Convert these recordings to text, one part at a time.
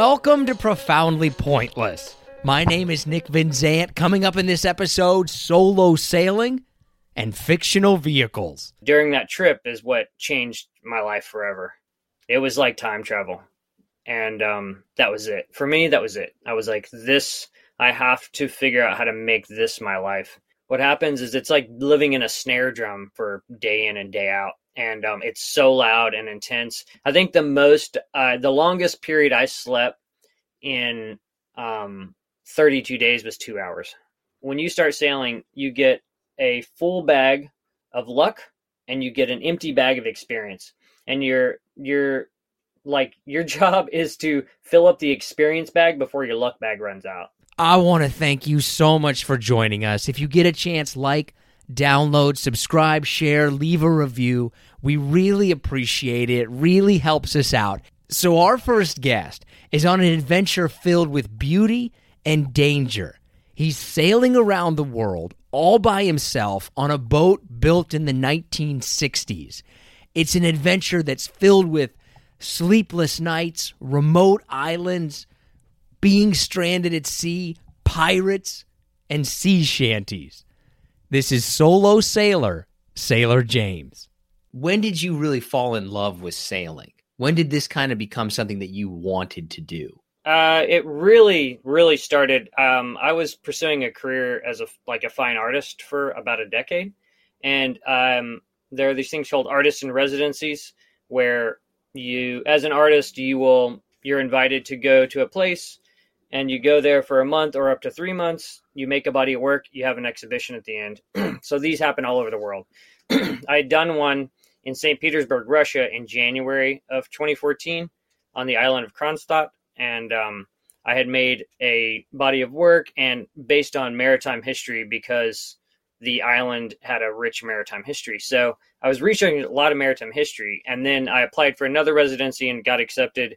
Welcome to Profoundly Pointless. My name is Nick Vinzant. Coming up in this episode, solo sailing and fictional vehicles. During that trip is what changed my life forever. It was like time travel. And um, that was it. For me, that was it. I was like, this, I have to figure out how to make this my life. What happens is it's like living in a snare drum for day in and day out and um, it's so loud and intense. I think the most, uh, the longest period I slept in um, 32 days was two hours. When you start sailing, you get a full bag of luck and you get an empty bag of experience. And you're, you're like, your job is to fill up the experience bag before your luck bag runs out. I want to thank you so much for joining us. If you get a chance, like, download, subscribe, share, leave a review. We really appreciate it. it. Really helps us out. So our first guest is on an adventure filled with beauty and danger. He's sailing around the world all by himself on a boat built in the 1960s. It's an adventure that's filled with sleepless nights, remote islands, being stranded at sea, pirates, and sea shanties. This is solo sailor, Sailor James. When did you really fall in love with sailing? When did this kind of become something that you wanted to do? Uh, it really, really started. Um, I was pursuing a career as a like a fine artist for about a decade, and um, there are these things called artist in residencies, where you, as an artist, you will you're invited to go to a place and you go there for a month or up to three months. You make a body of work, you have an exhibition at the end. so these happen all over the world. I had done one in St. Petersburg, Russia in January of 2014 on the island of Kronstadt. And um, I had made a body of work and based on maritime history because the island had a rich maritime history. So I was researching a lot of maritime history. And then I applied for another residency and got accepted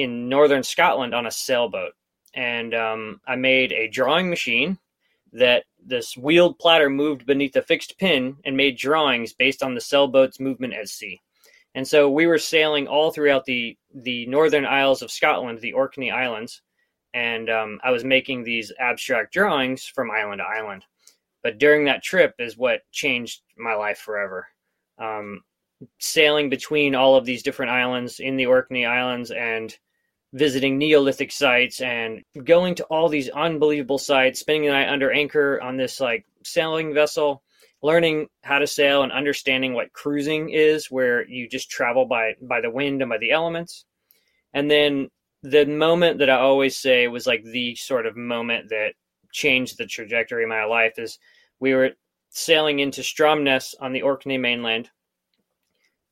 in northern Scotland on a sailboat, and um, I made a drawing machine that this wheeled platter moved beneath a fixed pin and made drawings based on the sailboat's movement at sea. And so we were sailing all throughout the the northern isles of Scotland, the Orkney Islands, and um, I was making these abstract drawings from island to island. But during that trip is what changed my life forever. Um, sailing between all of these different islands in the Orkney Islands and visiting Neolithic sites and going to all these unbelievable sites, spending the night under anchor on this like sailing vessel, learning how to sail and understanding what cruising is, where you just travel by by the wind and by the elements. And then the moment that I always say was like the sort of moment that changed the trajectory of my life is we were sailing into Stromness on the Orkney mainland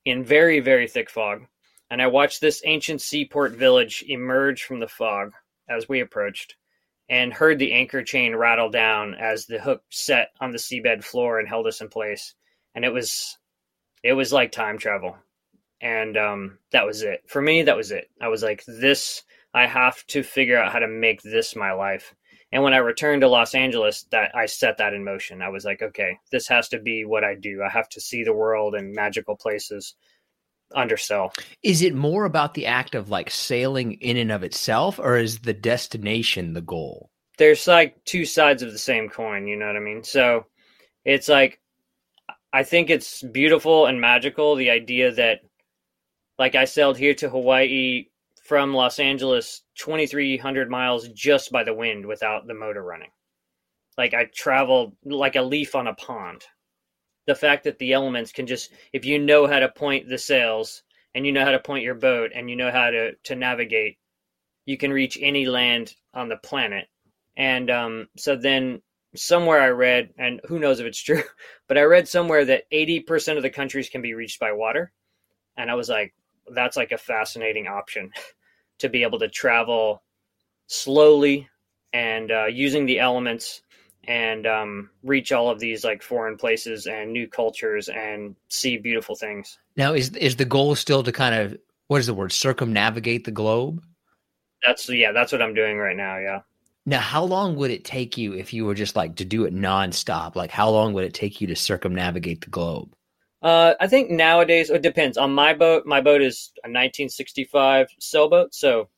in very, very thick fog and I watched this ancient seaport village emerge from the fog as we approached, and heard the anchor chain rattle down as the hook set on the seabed floor and held us in place. And it was, it was like time travel, and um, that was it for me. That was it. I was like, this. I have to figure out how to make this my life. And when I returned to Los Angeles, that I set that in motion. I was like, okay, this has to be what I do. I have to see the world in magical places under sail. Is it more about the act of like sailing in and of itself, or is the destination the goal? There's like two sides of the same coin, you know what I mean? So it's like, I think it's beautiful and magical the idea that, like, I sailed here to Hawaii from Los Angeles 2,300 miles just by the wind without the motor running. Like, I traveled like a leaf on a pond the fact that the elements can just if you know how to point the sails and you know how to point your boat and you know how to to navigate you can reach any land on the planet. And um, so then somewhere i read and who knows if it's true but i read somewhere that 80% of the countries can be reached by water. And i was like that's like a fascinating option to be able to travel slowly and uh, using the elements and um, reach all of these like foreign places and new cultures and see beautiful things. Now, is is the goal still to kind of what is the word circumnavigate the globe? That's yeah, that's what I'm doing right now. Yeah. Now, how long would it take you if you were just like to do it nonstop? Like, how long would it take you to circumnavigate the globe? Uh, I think nowadays it depends. On my boat, my boat is a 1965 sailboat, so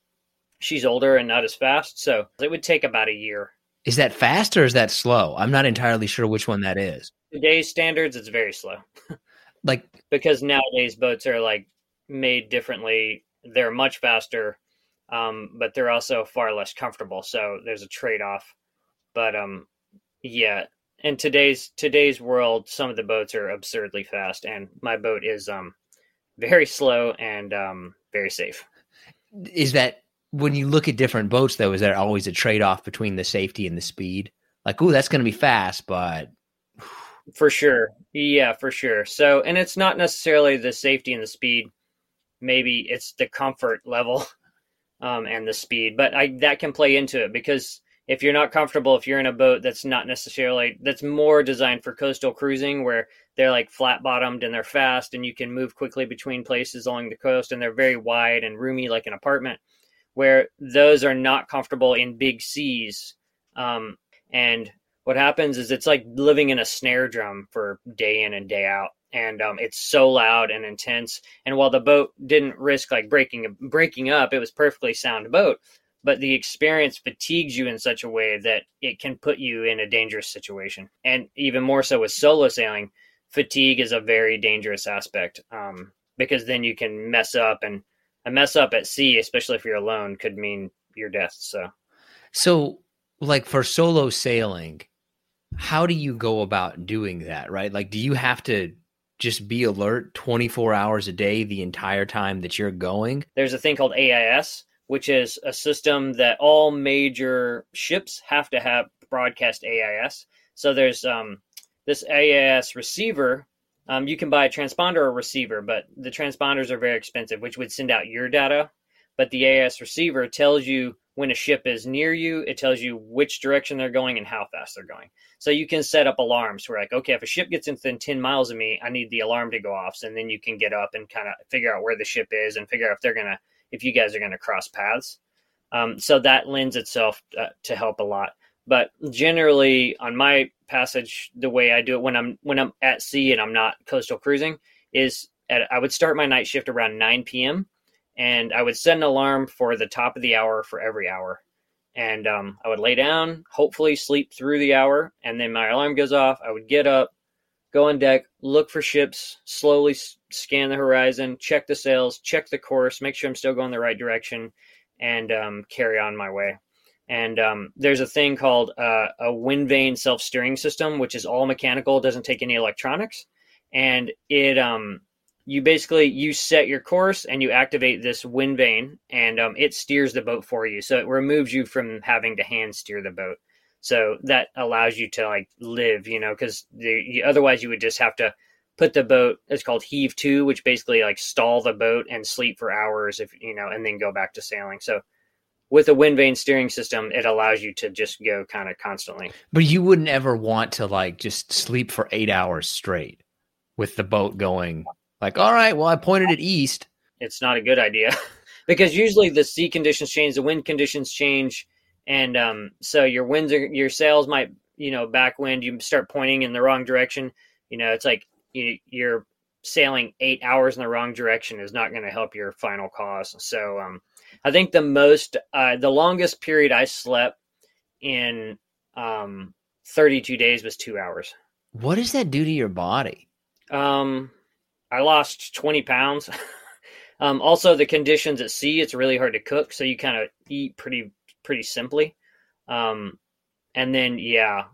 she's older and not as fast, so it would take about a year. Is that fast or is that slow? I'm not entirely sure which one that is. Today's standards, it's very slow. like because nowadays boats are like made differently. They're much faster, um, but they're also far less comfortable. So there's a trade off. But um, yeah, in today's today's world, some of the boats are absurdly fast, and my boat is um very slow and um very safe. Is that when you look at different boats though? Is there always a trade off between the safety and the speed? Like, oh, that's going to be fast, but for sure, yeah, for sure. So, and it's not necessarily the safety and the speed. Maybe it's the comfort level um, and the speed, but I that can play into it because if you're not comfortable, if you're in a boat that's not necessarily that's more designed for coastal cruising, where they're like flat bottomed and they're fast and you can move quickly between places along the coast and they're very wide and roomy like an apartment, where those are not comfortable in big seas. Um, and what happens is it's like living in a snare drum for day in and day out and um, it's so loud and intense and while the boat didn't risk like breaking breaking up it was perfectly sound boat but the experience fatigues you in such a way that it can put you in a dangerous situation. And even more so with solo sailing, fatigue is a very dangerous aspect um, because then you can mess up, and a mess up at sea, especially if you're alone, could mean your death. So, so like for solo sailing, how do you go about doing that? Right? Like, do you have to just be alert 24 hours a day the entire time that you're going? There's a thing called AIS, which is a system that all major ships have to have broadcast AIS. So there's um, this AIS receiver. Um, you can buy a transponder or receiver, but the transponders are very expensive, which would send out your data. But the AIS receiver tells you when a ship is near you, it tells you which direction they're going and how fast they're going. So you can set up alarms where, like, okay, if a ship gets within 10 miles of me, I need the alarm to go off. And then you can get up and kind of figure out where the ship is and figure out if they're going to if you guys are going to cross paths. Um, so that lends itself uh, to help a lot. But generally, on my passage, the way I do it when I'm when I'm at sea and I'm not coastal cruising is at, I would start my night shift around 9 p.m. and I would set an alarm for the top of the hour for every hour. And um, I would lay down, hopefully sleep through the hour, and then my alarm goes off. I would get up, go on deck, look for ships, slowly scan the horizon, check the sails, check the course, make sure I'm still going the right direction, and um, carry on my way. And um, there's a thing called uh, a wind vane self steering system, which is all mechanical, doesn't take any electronics, and it um, you basically you set your course and you activate this wind vane, and um, it steers the boat for you. So it removes you from having to hand steer the boat. So that allows you to like live, you know, because otherwise you would just have to put the boat. It's called heave to, which basically like stall the boat and sleep for hours, if you know, and then go back to sailing. So with a wind vane steering system, it allows you to just go kind of constantly. But you wouldn't ever want to like just sleep for eight hours straight with the boat going like, all right, well, I pointed it east. It's not a good idea because usually the sea conditions change, the wind conditions change and um, so your winds are your sails might you know backwind you start pointing in the wrong direction you know it's like you, you're sailing eight hours in the wrong direction is not going to help your final cause so um, i think the most uh, the longest period i slept in um, 32 days was two hours what does that do to your body um i lost 20 pounds um, also the conditions at sea it's really hard to cook so you kind of eat pretty pretty simply. Um, and then yeah,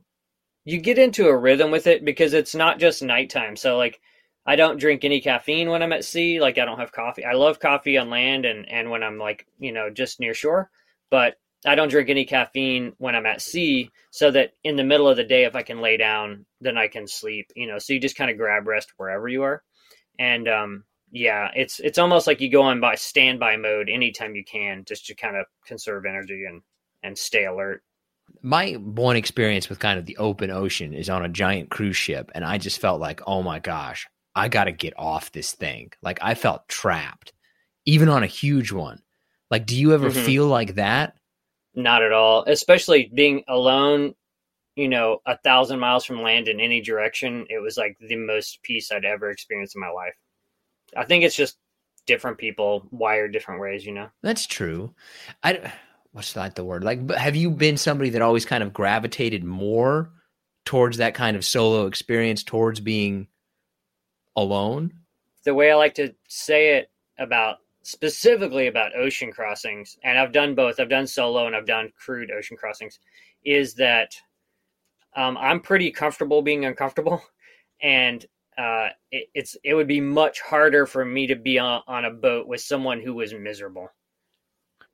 you get into a rhythm with it because it's not just nighttime. So like I don't drink any caffeine when I'm at sea. Like I don't have coffee. I love coffee on land and and when I'm like you know just near shore, but I don't drink any caffeine when I'm at sea, so that in the middle of the day, if I can lay down, then I can sleep. You know, so you just kind of grab rest wherever you are, and um, yeah, it's it's almost like you go on by standby mode anytime you can, just to kind of conserve energy and and stay alert. My one experience with kind of the open ocean is on a giant cruise ship, and I just felt like, oh my gosh, I got to get off this thing. Like I felt trapped, even on a huge one. Like, do you ever mm-hmm. feel like that? Not at all. Especially being alone, you know, a thousand miles from land in any direction. It was like the most peace I'd ever experienced in my life. I think it's just different people wired different ways, you know. That's true. I what's not the word? Like have you been somebody that always kind of gravitated more towards that kind of solo experience towards being alone? The way I like to say it about specifically about ocean crossings, and I've done both. I've done solo and I've done crewed ocean crossings. Is that um, I'm pretty comfortable being uncomfortable, and uh, it, it's it would be much harder for me to be on, on a boat with someone who was miserable.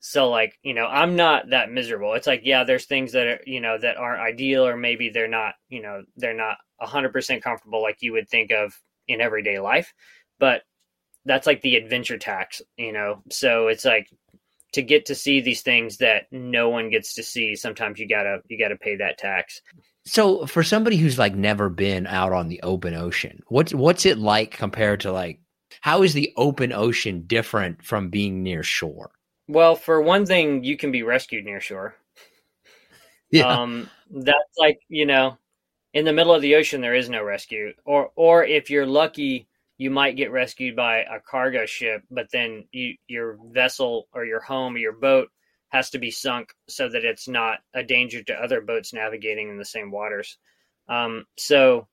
So like you know I'm not that miserable. It's like yeah, there's things that are you know that aren't ideal, or maybe they're not you know they're not hundred percent comfortable like you would think of in everyday life, but that's like the adventure tax, you know. So it's like to get to see these things that no one gets to see. Sometimes you gotta you gotta pay that tax. So for somebody who's like never been out on the open ocean, what's what's it like compared to like how is the open ocean different from being near shore? Well, for one thing, you can be rescued near shore. Yeah. Um, that's like, you know, in the middle of the ocean there is no rescue. Or or if you're lucky, you might get rescued by a cargo ship, but then you, your vessel or your home or your boat has to be sunk so that it's not a danger to other boats navigating in the same waters. Um, so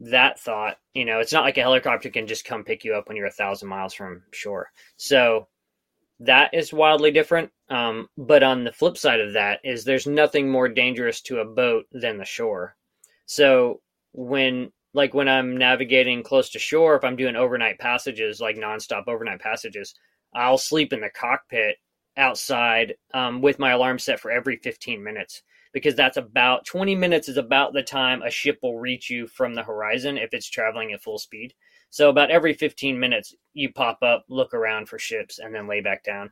that thought, you know, it's not like a helicopter can just come pick you up when you're a thousand miles from shore. So that is wildly different. Um, but on the flip side of that is there's nothing more dangerous to a boat than the shore. So when like when I'm navigating close to shore, if I'm doing overnight passages, like nonstop overnight passages, I'll sleep in the cockpit outside um, with my alarm set for every 15 minutes because that's about 20 minutes is about the time a ship will reach you from the horizon if it's traveling at full speed. So about every 15 minutes, you pop up, look around for ships, and then lay back down.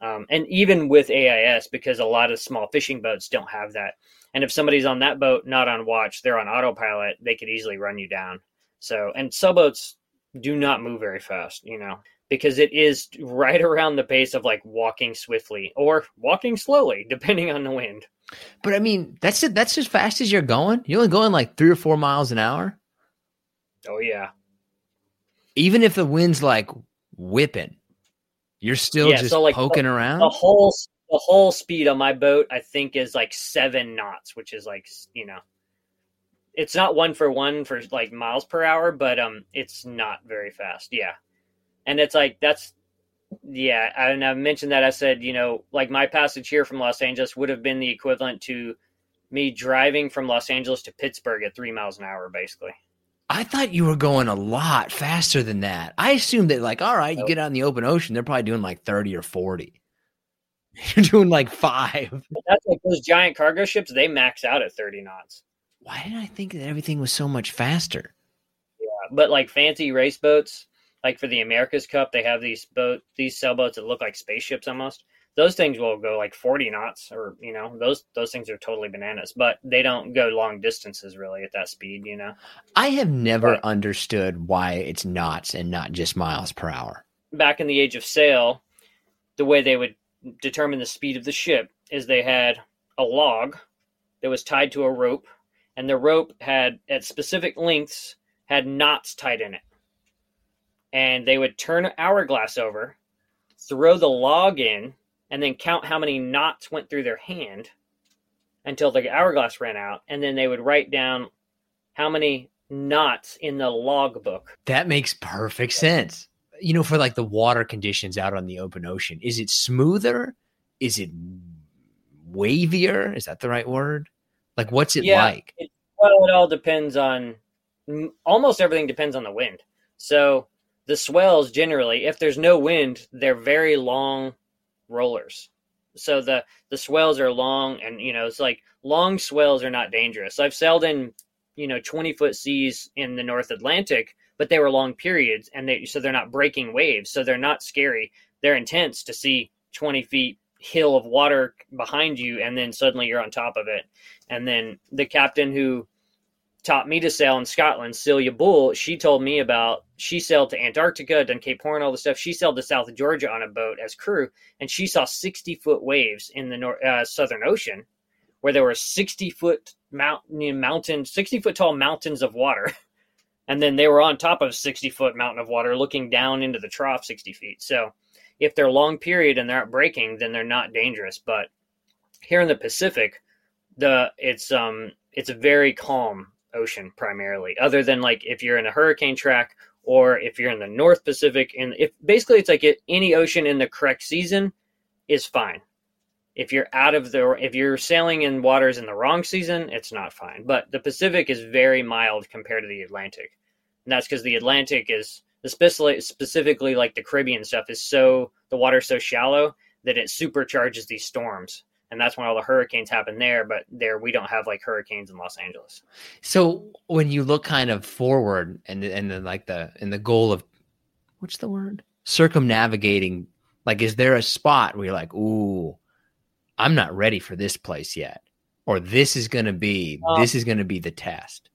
Um, and even with AIS, because a lot of small fishing boats don't have that. And if somebody's on that boat, not on watch, they're on autopilot, they could easily run you down. So, and sailboats do not move very fast, you know because it is right around the pace of like walking swiftly or walking slowly, depending on the wind. But I mean, that's it. That's as fast as you're going. You're only going like three or four miles an hour. Oh yeah. Even if the wind's like whipping, you're still yeah, just so like poking the, around. The whole the whole speed on my boat, I think, is like seven knots, which is like you know, it's not one for one for like miles per hour, but um, it's not very fast. Yeah and it's like that's yeah and i mentioned that i said you know like my passage here from los angeles would have been the equivalent to me driving from los angeles to pittsburgh at three miles an hour basically i thought you were going a lot faster than that. I assumed that like all right you get out in the open ocean they're probably doing like 30 or 40 you're doing like five. That's like those giant cargo ships they max out at 30 knots. Why did i think that everything was so much faster? Yeah but like fancy race boats like for the America's Cup, they have these boat these sailboats that look like spaceships almost. Those things will go like 40 knots, or you know, those those things are totally bananas. But they don't go long distances really at that speed. You know, I have never but, understood why it's knots and not just miles per hour. Back in the age of sail, the way they would determine the speed of the ship is they had a log that was tied to a rope, and the rope had at specific lengths had knots tied in it and they would turn an hourglass over, throw the log in, and then count how many knots went through their hand until the hourglass ran out, and then they would write down how many knots in the logbook. That makes perfect sense. You know, for like the water conditions out on the open ocean, is it smoother? Is it wavier? Is that the right word? Like, what's it yeah, like? It, well, it all depends on almost everything depends on the wind. So the swells generally, if there's no wind, they're very long rollers. So the the swells are long, and you know it's like long swells are not dangerous. I've sailed in you know 20 foot seas in the North Atlantic, but they were long periods, and they so they're not breaking waves, so they're not scary. They're intense to see 20 feet hill of water behind you, and then suddenly you're on top of it. And then the captain who taught me to sail in Scotland, Celia Bull, she told me about she sailed to Antarctica, done Cape Horn, all the stuff. She sailed to South Georgia on a boat as crew, and she saw 60 foot waves in the uh, Southern Ocean, where there were 60 foot mount, mountain, 60 foot tall mountains of water. and then they were on top of 60 foot mountain of water looking down into the trough 60 feet so if they're long period and they're not breaking then they're not dangerous but here in the pacific the it's um it's a very calm ocean primarily other than like if you're in a hurricane track or if you're in the north pacific and if basically it's like any ocean in the correct season is fine. If you're out of the if you're sailing in waters in the wrong season it's not fine. But the pacific is very mild compared to the atlantic. And that's because the atlantic is especially specifically like the caribbean stuff is so the water's so shallow that it supercharges these storms and that's when all the hurricanes happen there but there we don't have like hurricanes in los angeles So when you look kind of forward and and then like the and the goal of what's the word circumnavigating, like is there a spot where you're like, ooh, I'm not ready for this place yet, or this is going to be Um, this is going to be the test.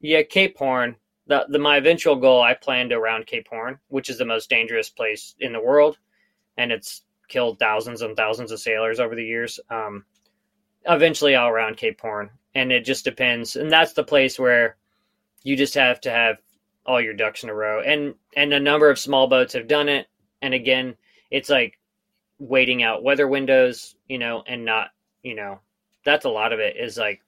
yeah cape horn the, the my eventual goal i planned around cape horn which is the most dangerous place in the world and it's killed thousands and thousands of sailors over the years um, eventually all around cape horn. And it just depends. And that's the place where you just have to have all your ducks in a row. And and a number of small boats have done it. And again it's like waiting out weather windows you know and not you know that's a lot of it is like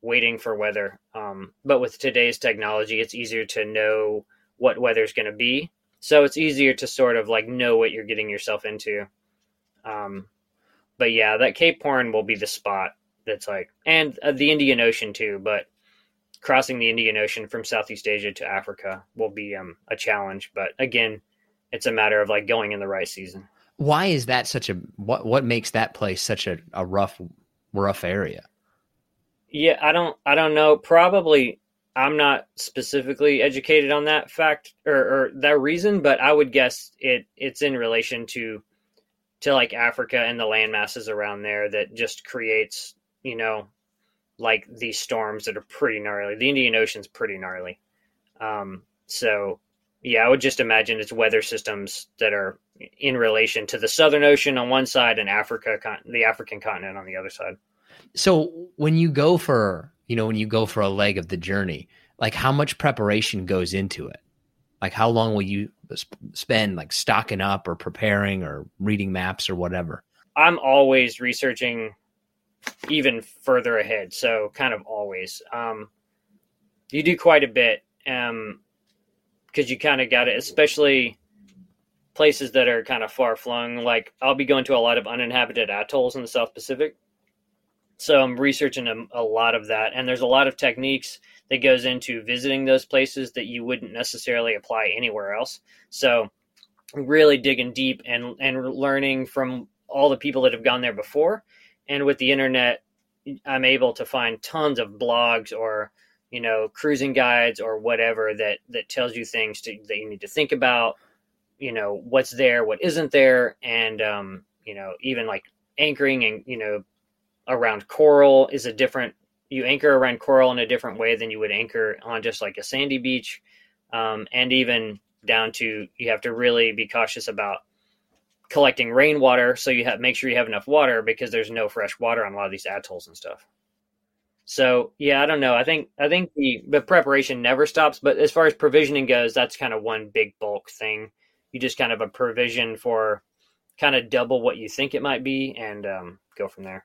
waiting for weather. Um, but with today's technology it's easier to know what weather's going to be. So it's easier to sort of like know what you're getting yourself into um, but yeah that cape horn will be the spot that's like and uh, the indian ocean too but crossing the indian ocean from southeast asia to africa will be um, a challenge but again it's a matter of like going in the right season Why is that such a what what makes that place such a, a rough rough area? Yeah, I don't I don't know. Probably I'm not specifically educated on that fact or, or that reason, but I would guess it it's in relation to to like Africa and the land masses around there that just creates, you know, like these storms that are pretty gnarly. The Indian Ocean's pretty gnarly. Um so yeah, I would just imagine it's weather systems that are in relation to the Southern Ocean on one side and Africa, the African continent on the other side. So when you go for you know when you go for a leg of the journey, like how much preparation goes into it? Like how long will you sp- spend like stocking up or preparing or reading maps or whatever? I'm always researching even further ahead. So kind of always. Um, you do quite a bit um, because you kind of got it, especially places that are kind of far flung. Like I'll be going to a lot of uninhabited atolls in the South Pacific. So I'm researching a, a lot of that, and there's a lot of techniques that goes into visiting those places that you wouldn't necessarily apply anywhere else. So really digging deep and and learning from all the people that have gone there before and with the internet i'm able to find tons of blogs or you know cruising guides or whatever that that tells you things to, that you need to think about you know what's there what isn't there and um you know even like anchoring and you know around coral is a different you anchor around coral in a different way than you would anchor on just like a sandy beach. Um, and even down to you have to really be cautious about collecting rainwater so you have make sure you have enough water because there's no fresh water on a lot of these atolls and stuff. So yeah i don't know. I think i think the, the preparation never stops but as far as provisioning goes that's kind of one big bulk thing. You just kind of a provision for kind of double what you think it might be and um, go from there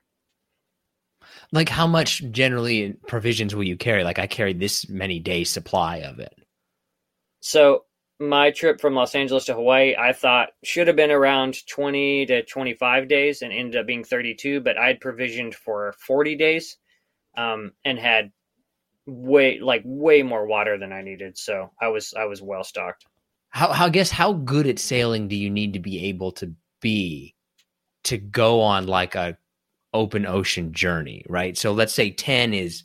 Like how much generally provisions will you carry? Like I carry this many days supply of it. So my trip from Los Angeles to Hawaii, I thought should have been around 20 to 25 days and ended up being 32, but I'd provisioned for 40 days um, and had way like way more water than I needed. So I was I was well stocked. How how I guess how good at sailing do you need to be able to be to go on like a open ocean journey, right? So let's say 10 is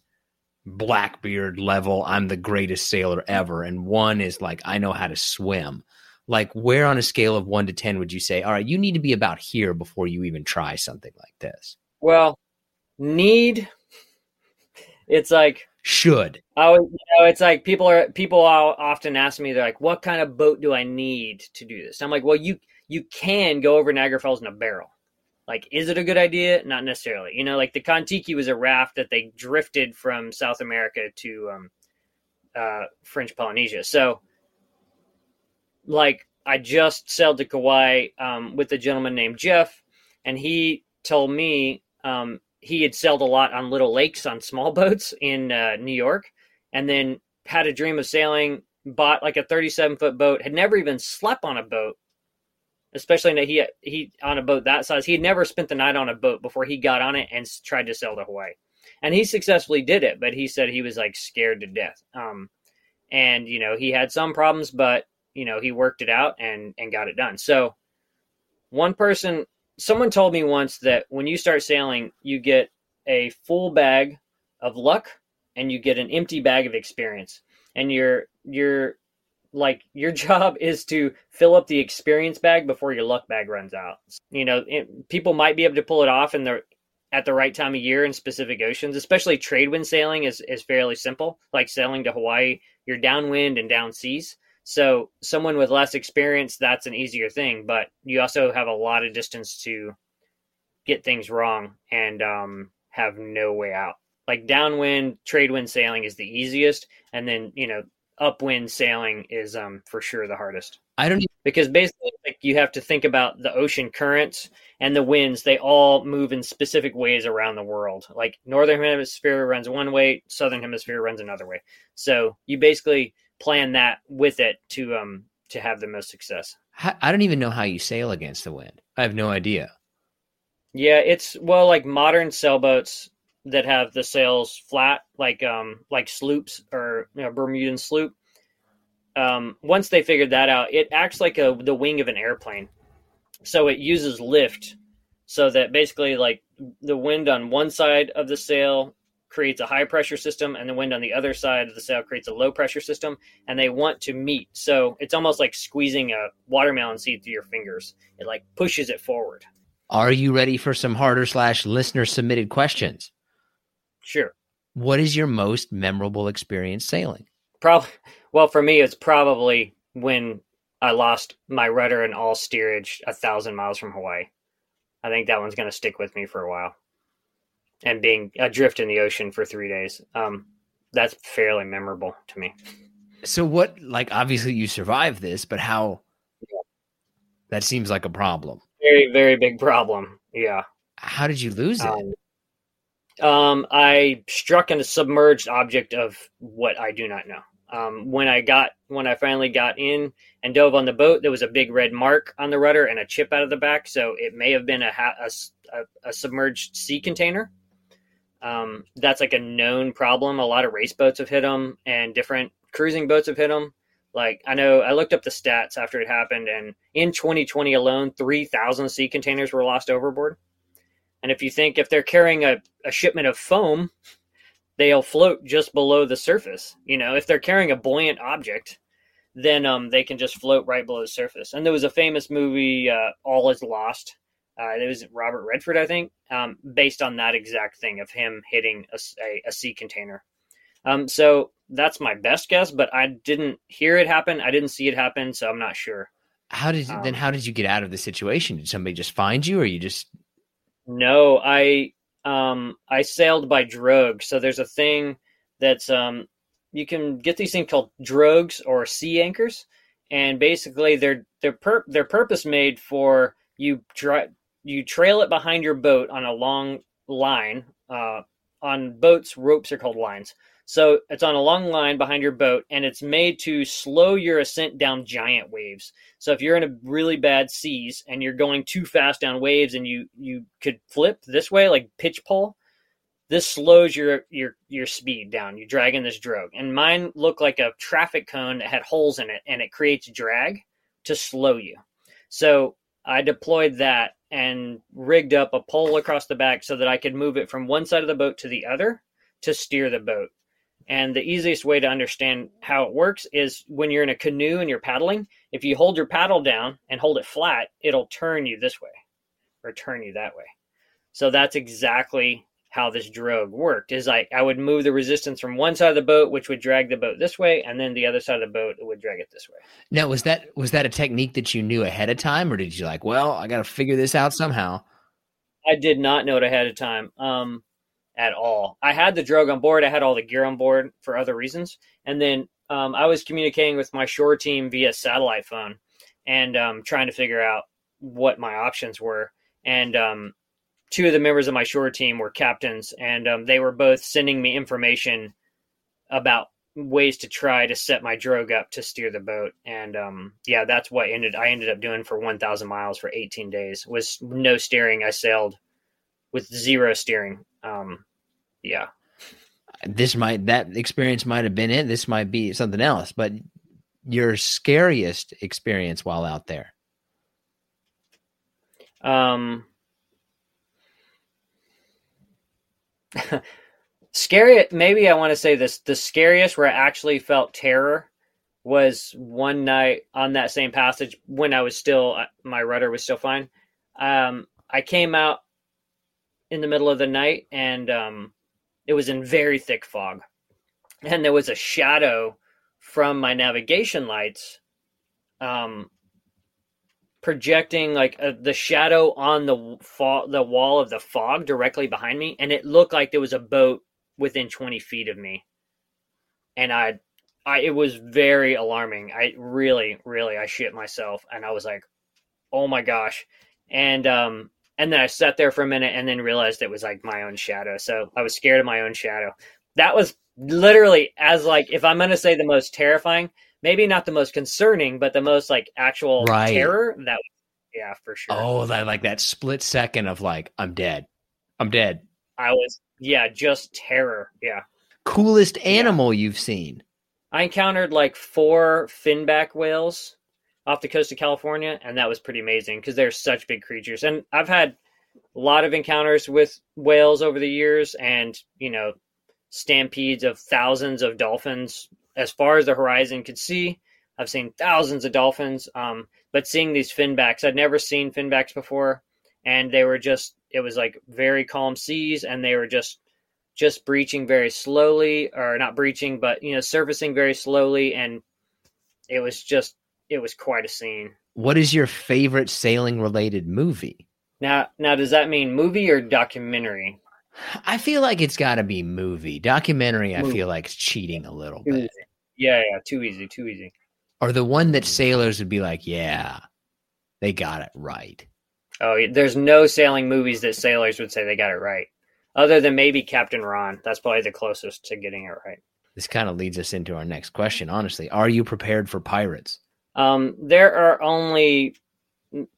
Blackbeard level, I'm the greatest sailor ever and 1 is like I know how to swim. Like where on a scale of 1 to 10 would you say, "All right, you need to be about here before you even try something like this?" Well, need it's like Should. I always, you know, it's like people are people are often ask me, they're like, "What kind of boat do I need to do this?" I'm like, "Well, you you can go over Niagara Falls in a barrel. Like, is it a good idea? Not necessarily. You know, like the Kon-Tiki was a raft that they drifted from South America to um, uh, French Polynesia. So, like, I just sailed to Kauai um, with a gentleman named Jeff, and he told me um, he had sailed a lot on little lakes on small boats in uh, New York, and then had a dream of sailing. Bought like a 37 foot boat, had never even slept on a boat, especially that he he on a boat that size. He had never spent the night on a boat before he got on it and tried to sail to Hawaii, and he successfully did it. But he said he was like scared to death. Um, and you know he had some problems, but you know he worked it out and and got it done. So one person someone told me once that when you start sailing, you get a full bag of luck and you get an empty bag of experience. And your your like your job is to fill up the experience bag before your luck bag runs out. You know, it, people might be able to pull it off in the at the right time of year in specific oceans, especially trade wind sailing is is fairly simple. Like sailing to Hawaii, you're downwind and down seas. So someone with less experience, that's an easier thing, but you also have a lot of distance to get things wrong and um, have no way out. Like downwind, trade wind sailing is the easiest, and then you know upwind sailing is um, for sure the hardest. I don't even- because basically like you have to think about the ocean currents and the winds. They all move in specific ways around the world. Like northern hemisphere runs one way, southern hemisphere runs another way. So you basically plan that with it to um to have the most success. I don't even know how you sail against the wind. I have no idea. Yeah, it's well like modern sailboats that have the sails flat, like um like sloops or you know, Bermudan sloop. Um, once they figured that out, it acts like a the wing of an airplane. So it uses lift, so that basically like the wind on one side of the sail creates a high pressure system and the wind on the other side of the sail creates a low pressure system and they want to meet so it's almost like squeezing a watermelon seed through your fingers it like pushes it forward are you ready for some harder slash listener submitted questions sure what is your most memorable experience sailing probably well for me it's probably when i lost my rudder and all steerage a thousand miles from hawaii i think that one's going to stick with me for a while and being adrift in the ocean for three days. Um, that's fairly memorable to me. So what? Like, obviously you survived this, but how? That seems like a problem. Very, very big problem. Yeah. How did you lose it? Um, I struck in a submerged object of what I do not know. Um, when I got when I finally got in and dove on the boat, there was a big red mark on the rudder and a chip out of the back. So it may have been a, a, a, a submerged sea container. Um, that's like a known problem. A lot of race boats have hit them, and different cruising boats have hit them. Like I know, I looked up the stats after it happened, and in 2020 alone, 3,000 sea containers were lost overboard. And if you think if they're carrying a, a shipment of foam, they'll float just below the surface. You know, if they're carrying a buoyant object, then um, they can just float right below the surface. And there was a famous movie, uh, All Is Lost, uh, it was Robert Redford, I think, um, based on that exact thing of him hitting a, a, a sea container. Um, so that's my best guess, but I didn't hear it happen. I didn't see it happen, so I'm not sure. How did um, then? How did you get out of the situation? Did somebody just find you, or you just? No, I um I sailed by drogue. So there's a thing that's um you can get these things called drogues or sea anchors, and basically they're they're per- they're purpose made for you try you trail it behind your boat on a long line. Uh, on boats, ropes are called lines. So it's on a long line behind your boat, and it's made to slow your ascent down giant waves. So if you're in a really bad seas and you're going too fast down waves, and you you could flip this way like pitch pole, this slows your your your speed down. You drag in this drogue, and mine looked like a traffic cone that had holes in it, and it creates drag to slow you. So I deployed that and rigged up a pole across the back so that I could move it from one side of the boat to the other to steer the boat. And the easiest way to understand how it works is when you're in a canoe and you're paddling, if you hold your paddle down and hold it flat, it'll turn you this way or turn you that way. So that's exactly how this drogue worked is like I would move the resistance from one side of the boat, which would drag the boat this way, and then the other side of the boat would drag it this way. Now, was that was that a technique that you knew ahead of time, or did you like, well, I got to figure this out somehow? I did not know it ahead of time. Um, at all. I had the drogue on board. I had all the gear on board for other reasons, and then um, I was communicating with my shore team via satellite phone and um, trying to figure out what my options were. And um, two of the members of my shore team were captains, and um, they were both sending me information about ways to try to set my drogue up to steer the boat. And um, yeah, that's what ended. I ended up doing for 1,000 miles for 18 days. Was no steering. I sailed with zero steering. Um, yeah. This might that experience might have been it. This might be something else. But your scariest experience while out there? Um, scary. Maybe I want to say this: the scariest where I actually felt terror was one night on that same passage when I was still my rudder was still fine. Um, I came out in the middle of the night and um, it was in very thick fog, and there was a shadow from my navigation lights um, projecting like a, uh, the shadow on the fo- the wall of the fog directly behind me, and it looked like there was a boat within 20 feet of me. And I, I it was very alarming. I really, really, I shit myself, and I was like, "Oh my gosh!" And um, and then I sat there for a minute, and then realized it was like my own shadow. So I was scared of my own shadow. That was literally as like if I'm gonna say the most terrifying, maybe not the most concerning, but the most like actual right. terror. That yeah, for sure. Oh, that like that split second of like I'm dead, I'm dead. I was yeah, just terror. Yeah. Coolest animal yeah. you've seen? I encountered like four finback whales off the coast of California, and that was pretty amazing because they're such big creatures. And I've had a lot of encounters with whales over the years, and you know, stampedes of thousands of dolphins as far as the horizon could see. I've seen thousands of dolphins, um, but seeing these finbacks, I'd never seen finbacks before, and they were just it was like very calm seas, and they were just just breaching very slowly, or not breaching, but you know surfacing very slowly, and it was just it was quite a scene. What is your favorite sailing related movie? Now, now does that mean movie or documentary? I feel like it's got to be movie. Documentary, I feel like it's cheating a little too bit. Easy. Yeah, yeah, too easy, too easy. Or the one that sailors would be like, yeah, they got it right. Oh, there's no sailing movies that sailors would say they got it right, other than maybe Captain Ron. That's probably the closest to getting it right. This kind of leads us into our next question. Honestly, are you prepared for pirates? Um, there are only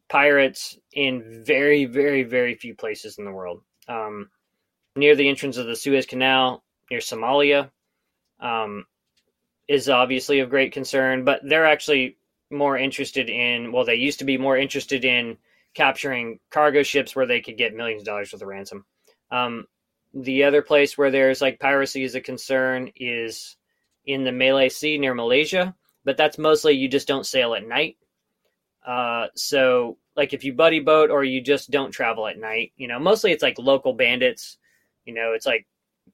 pirates in very, very, very few places in the world. Um, near the entrance of the Suez Canal, near Somalia, um, is obviously of great concern. But they're actually more interested in, well, they used to be more interested in capturing cargo ships where they could get millions of dollars worth of ransom. Um, the other place where there's like piracy is a concern is in the Malay Sea near Malaysia, but that's mostly you just don't sail at night. Uh, so like if you buddy boat or you just don't travel at night, you know, mostly it's like local bandits you know, it's like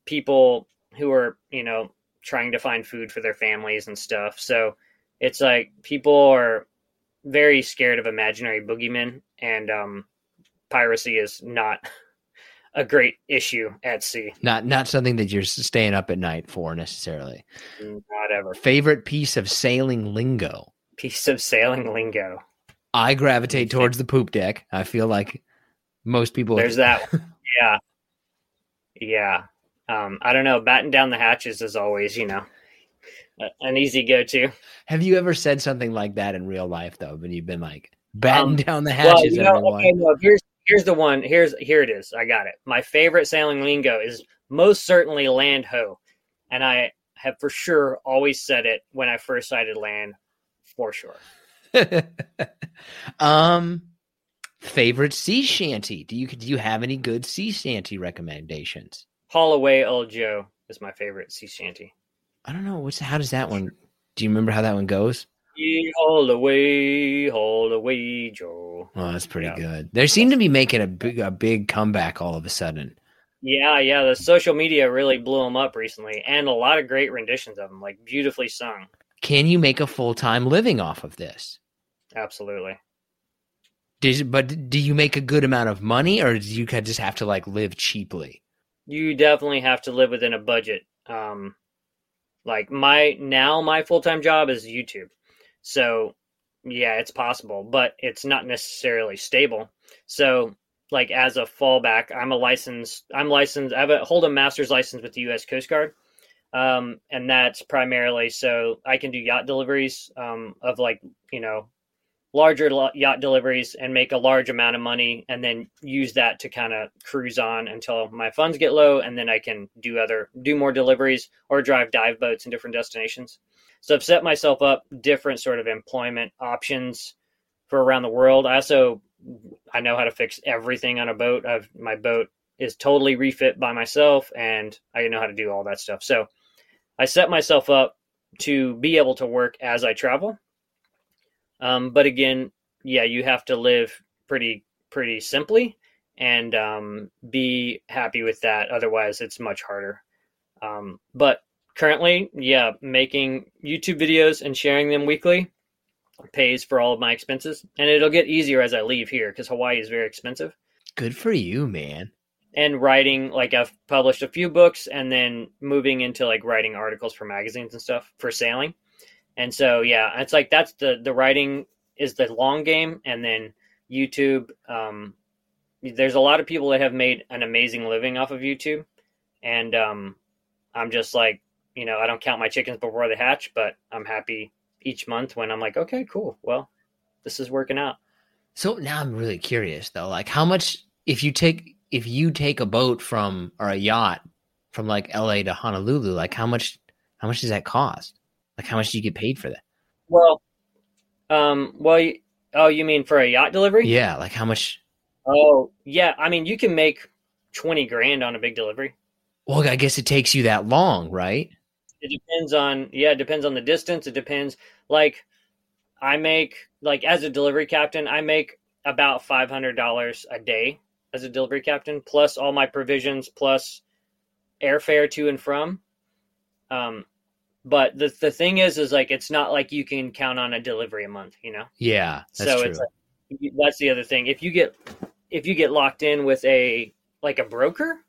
people who are, you know, trying to find food for their families and stuff. So it's like people are very scared of imaginary boogeymen, and um, piracy is not a great issue at sea. Not not something that you're staying up at night for necessarily. Not ever. Favorite piece of sailing lingo. Piece of sailing lingo. I gravitate towards the poop deck. I feel like most people. There's that. yeah, yeah. Um, I don't know. Batten down the hatches is always, you know, an easy go to. Have you ever said something like that in real life though? When you've been like batten um, down the hatches, well, you know, okay, no, here's here's the one. Here's here it is. I got it. My favorite sailing lingo is most certainly land ho, and I have for sure always said it when I first sighted land, for sure. um, Favorite sea shanty? Do you do you have any good sea shanty recommendations? Haul away, old Joe is my favorite sea shanty. I don't know what's how does that one? Do you remember how that one goes? Yeah, haul away, haul away, Joe. Oh, that's pretty yeah. good. They seem to be making a big a big comeback all of a sudden. Yeah, yeah. The social media really blew them up recently, and a lot of great renditions of them, like beautifully sung. Can you make a full time living off of this? Absolutely. Did, but do you make a good amount of money, or do you just have to like live cheaply? you definitely have to live within a budget. Um, like my now my full time job is YouTube, so yeah, it's possible, but it's not necessarily stable. So like as a fallback, I'm a licensed. I'm licensed. I have a hold a master's license with the U.S. Coast Guard, um, and that's primarily so I can do yacht deliveries um, of like you know larger yacht deliveries and make a large amount of money and then use that to kind of cruise on until my funds get low and then I can do other do more deliveries or drive dive boats in different destinations. So I've set myself up different sort of employment options for around the world. I also I know how to fix everything on a boat. I've my boat is totally refit by myself and I know how to do all that stuff. So I set myself up to be able to work as I travel um, but again, yeah, you have to live pretty pretty simply and um, be happy with that. Otherwise, it's much harder. Um, but currently, yeah, making YouTube videos and sharing them weekly pays for all of my expenses, and it'll get easier as I leave here because Hawaii is very expensive. Good for you, man. And writing, like I've published a few books, and then moving into like writing articles for magazines and stuff for sailing. And so yeah, it's like that's the the writing is the long game, and then YouTube. Um, there's a lot of people that have made an amazing living off of YouTube, and um, I'm just like, you know, I don't count my chickens before they hatch, but I'm happy each month when I'm like, okay, cool. Well, this is working out. So now I'm really curious though, like how much if you take if you take a boat from or a yacht from like LA to Honolulu, like how much how much does that cost? Like, how much do you get paid for that? Well, um, well, you, oh, you mean for a yacht delivery? Yeah, like how much? Oh, yeah. I mean, you can make twenty grand on a big delivery. Well, I guess it takes you that long, right? It depends on yeah, it depends on the distance. It depends. Like, I make like as a delivery captain, I make about five hundred dollars a day as a delivery captain, plus all my provisions, plus airfare to and from. Um, but the the thing is, is like it's not like you can count on a delivery a month, you know. Yeah, so true. it's like, that's the other thing. If you get if you get locked in with a like a broker,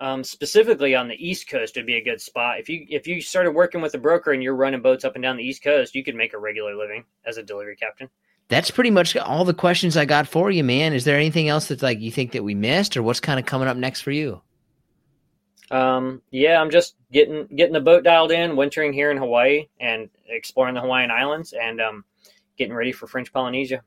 um, specifically on the East Coast, would be a good spot. If you if you started working with a broker and you're running boats up and down the East Coast, you could make a regular living as a delivery captain. That's pretty much all the questions I got for you, man. Is there anything else that's like you think that we missed, or what's kind of coming up next for you? Um, yeah, I'm just getting getting the boat dialed in, wintering here in Hawaii, and exploring the Hawaiian Islands, and um, getting ready for French Polynesia.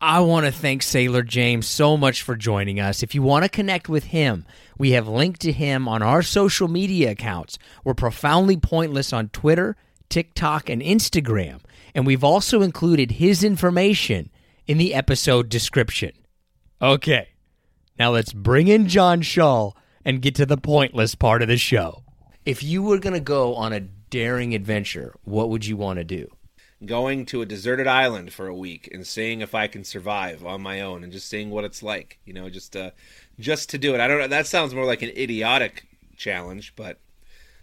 I want to thank Sailor James so much for joining us. If you want to connect with him, we have linked to him on our social media accounts. We're profoundly pointless on Twitter, TikTok, and Instagram, and we've also included his information in the episode description. Okay, now let's bring in John Shaw and get to the pointless part of the show. If you were going to go on a daring adventure, what would you want to do? Going to a deserted island for a week and seeing if I can survive on my own and just seeing what it's like, you know, just uh, just to do it. I don't know. That sounds more like an idiotic challenge, but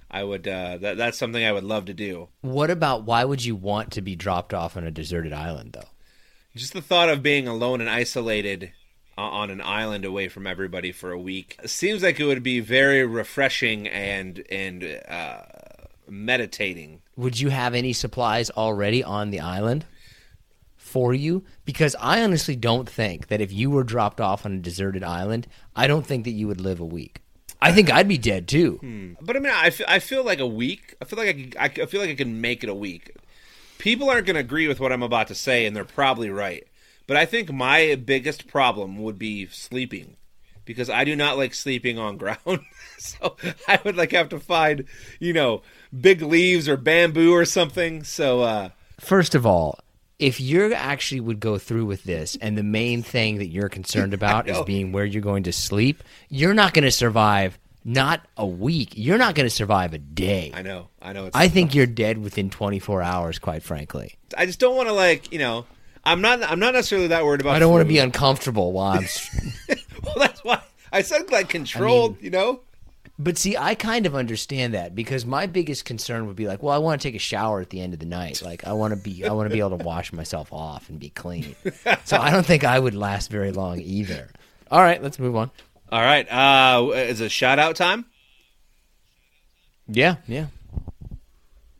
I would. Uh, that that's something I would love to do. What about why would you want to be dropped off on a deserted island, though? Just the thought of being alone and isolated on an island away from everybody for a week. Seems like it would be very refreshing and and uh, meditating. Would you have any supplies already on the island for you? Because I honestly don't think that if you were dropped off on a deserted island, I don't think that you would live a week. I think I'd be dead too. Hmm. But I mean, I feel, I feel like a week. I feel like I, can, I feel like I can make it a week. People aren't going to agree with what I'm about to say, and they're probably right. But I think my biggest problem would be sleeping because I do not like sleeping on ground. so I would like have to find, you know, big leaves or bamboo or something. So uh first of all, if you actually would go through with this and the main thing that you're concerned about is being where you're going to sleep, you're not going to survive not a week. You're not going to survive a day. I know. I know. I think you're dead within 24 hours, quite frankly. I just don't want to like, you know, I'm not. I'm not necessarily that worried about. I don't want to be uncomfortable while I'm. well, that's why I said like controlled. I mean, you know. But see, I kind of understand that because my biggest concern would be like, well, I want to take a shower at the end of the night. Like, I want to be, I want to be able to wash myself off and be clean. So I don't think I would last very long either. All right, let's move on. All right. Uh, is it shout out time? Yeah, yeah.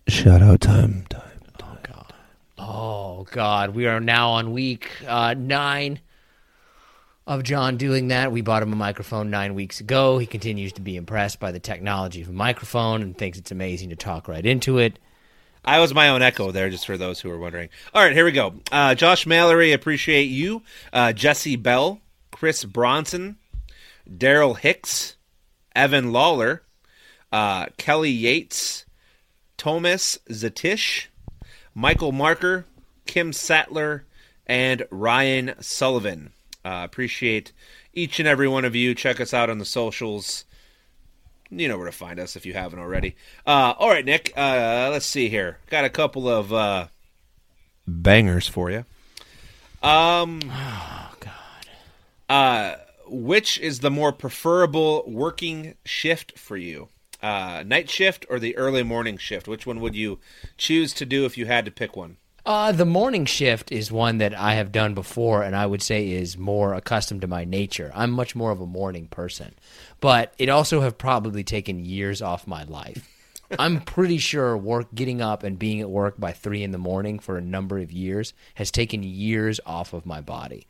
Shout out time. Time. Oh god. Oh god. We are now on week uh, nine of John doing that. We bought him a microphone nine weeks ago. He continues to be impressed by the technology of a microphone and thinks it's amazing to talk right into it. I was my own echo there, just for those who are wondering. All right, here we go. Uh, Josh Mallory, appreciate you. Uh, Jesse Bell, Chris Bronson, Daryl Hicks, Evan Lawler, uh, Kelly Yates, Thomas Zatish, Michael Marker, Kim Sattler, and Ryan Sullivan. Uh, appreciate each and every one of you. Check us out on the socials. You know where to find us if you haven't already. Uh, all right, Nick. Uh, let's see here. Got a couple of uh, bangers for you. Um. Oh god. Uh, which is the more preferable working shift for you? Uh, night shift or the early morning shift? Which one would you choose to do if you had to pick one? Uh, the morning shift is one that I have done before, and I would say is more accustomed to my nature. I'm much more of a morning person, but it also have probably taken years off my life. I'm pretty sure work, getting up and being at work by three in the morning for a number of years has taken years off of my body.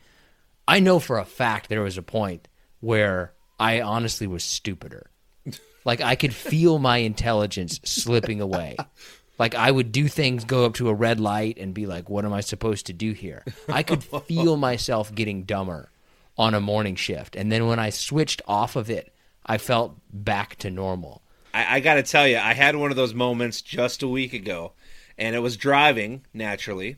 I know for a fact there was a point where I honestly was stupider. Like I could feel my intelligence slipping away. Like I would do things, go up to a red light and be like, "What am I supposed to do here?" I could feel myself getting dumber on a morning shift, and then when I switched off of it, I felt back to normal. I, I got to tell you, I had one of those moments just a week ago, and it was driving naturally,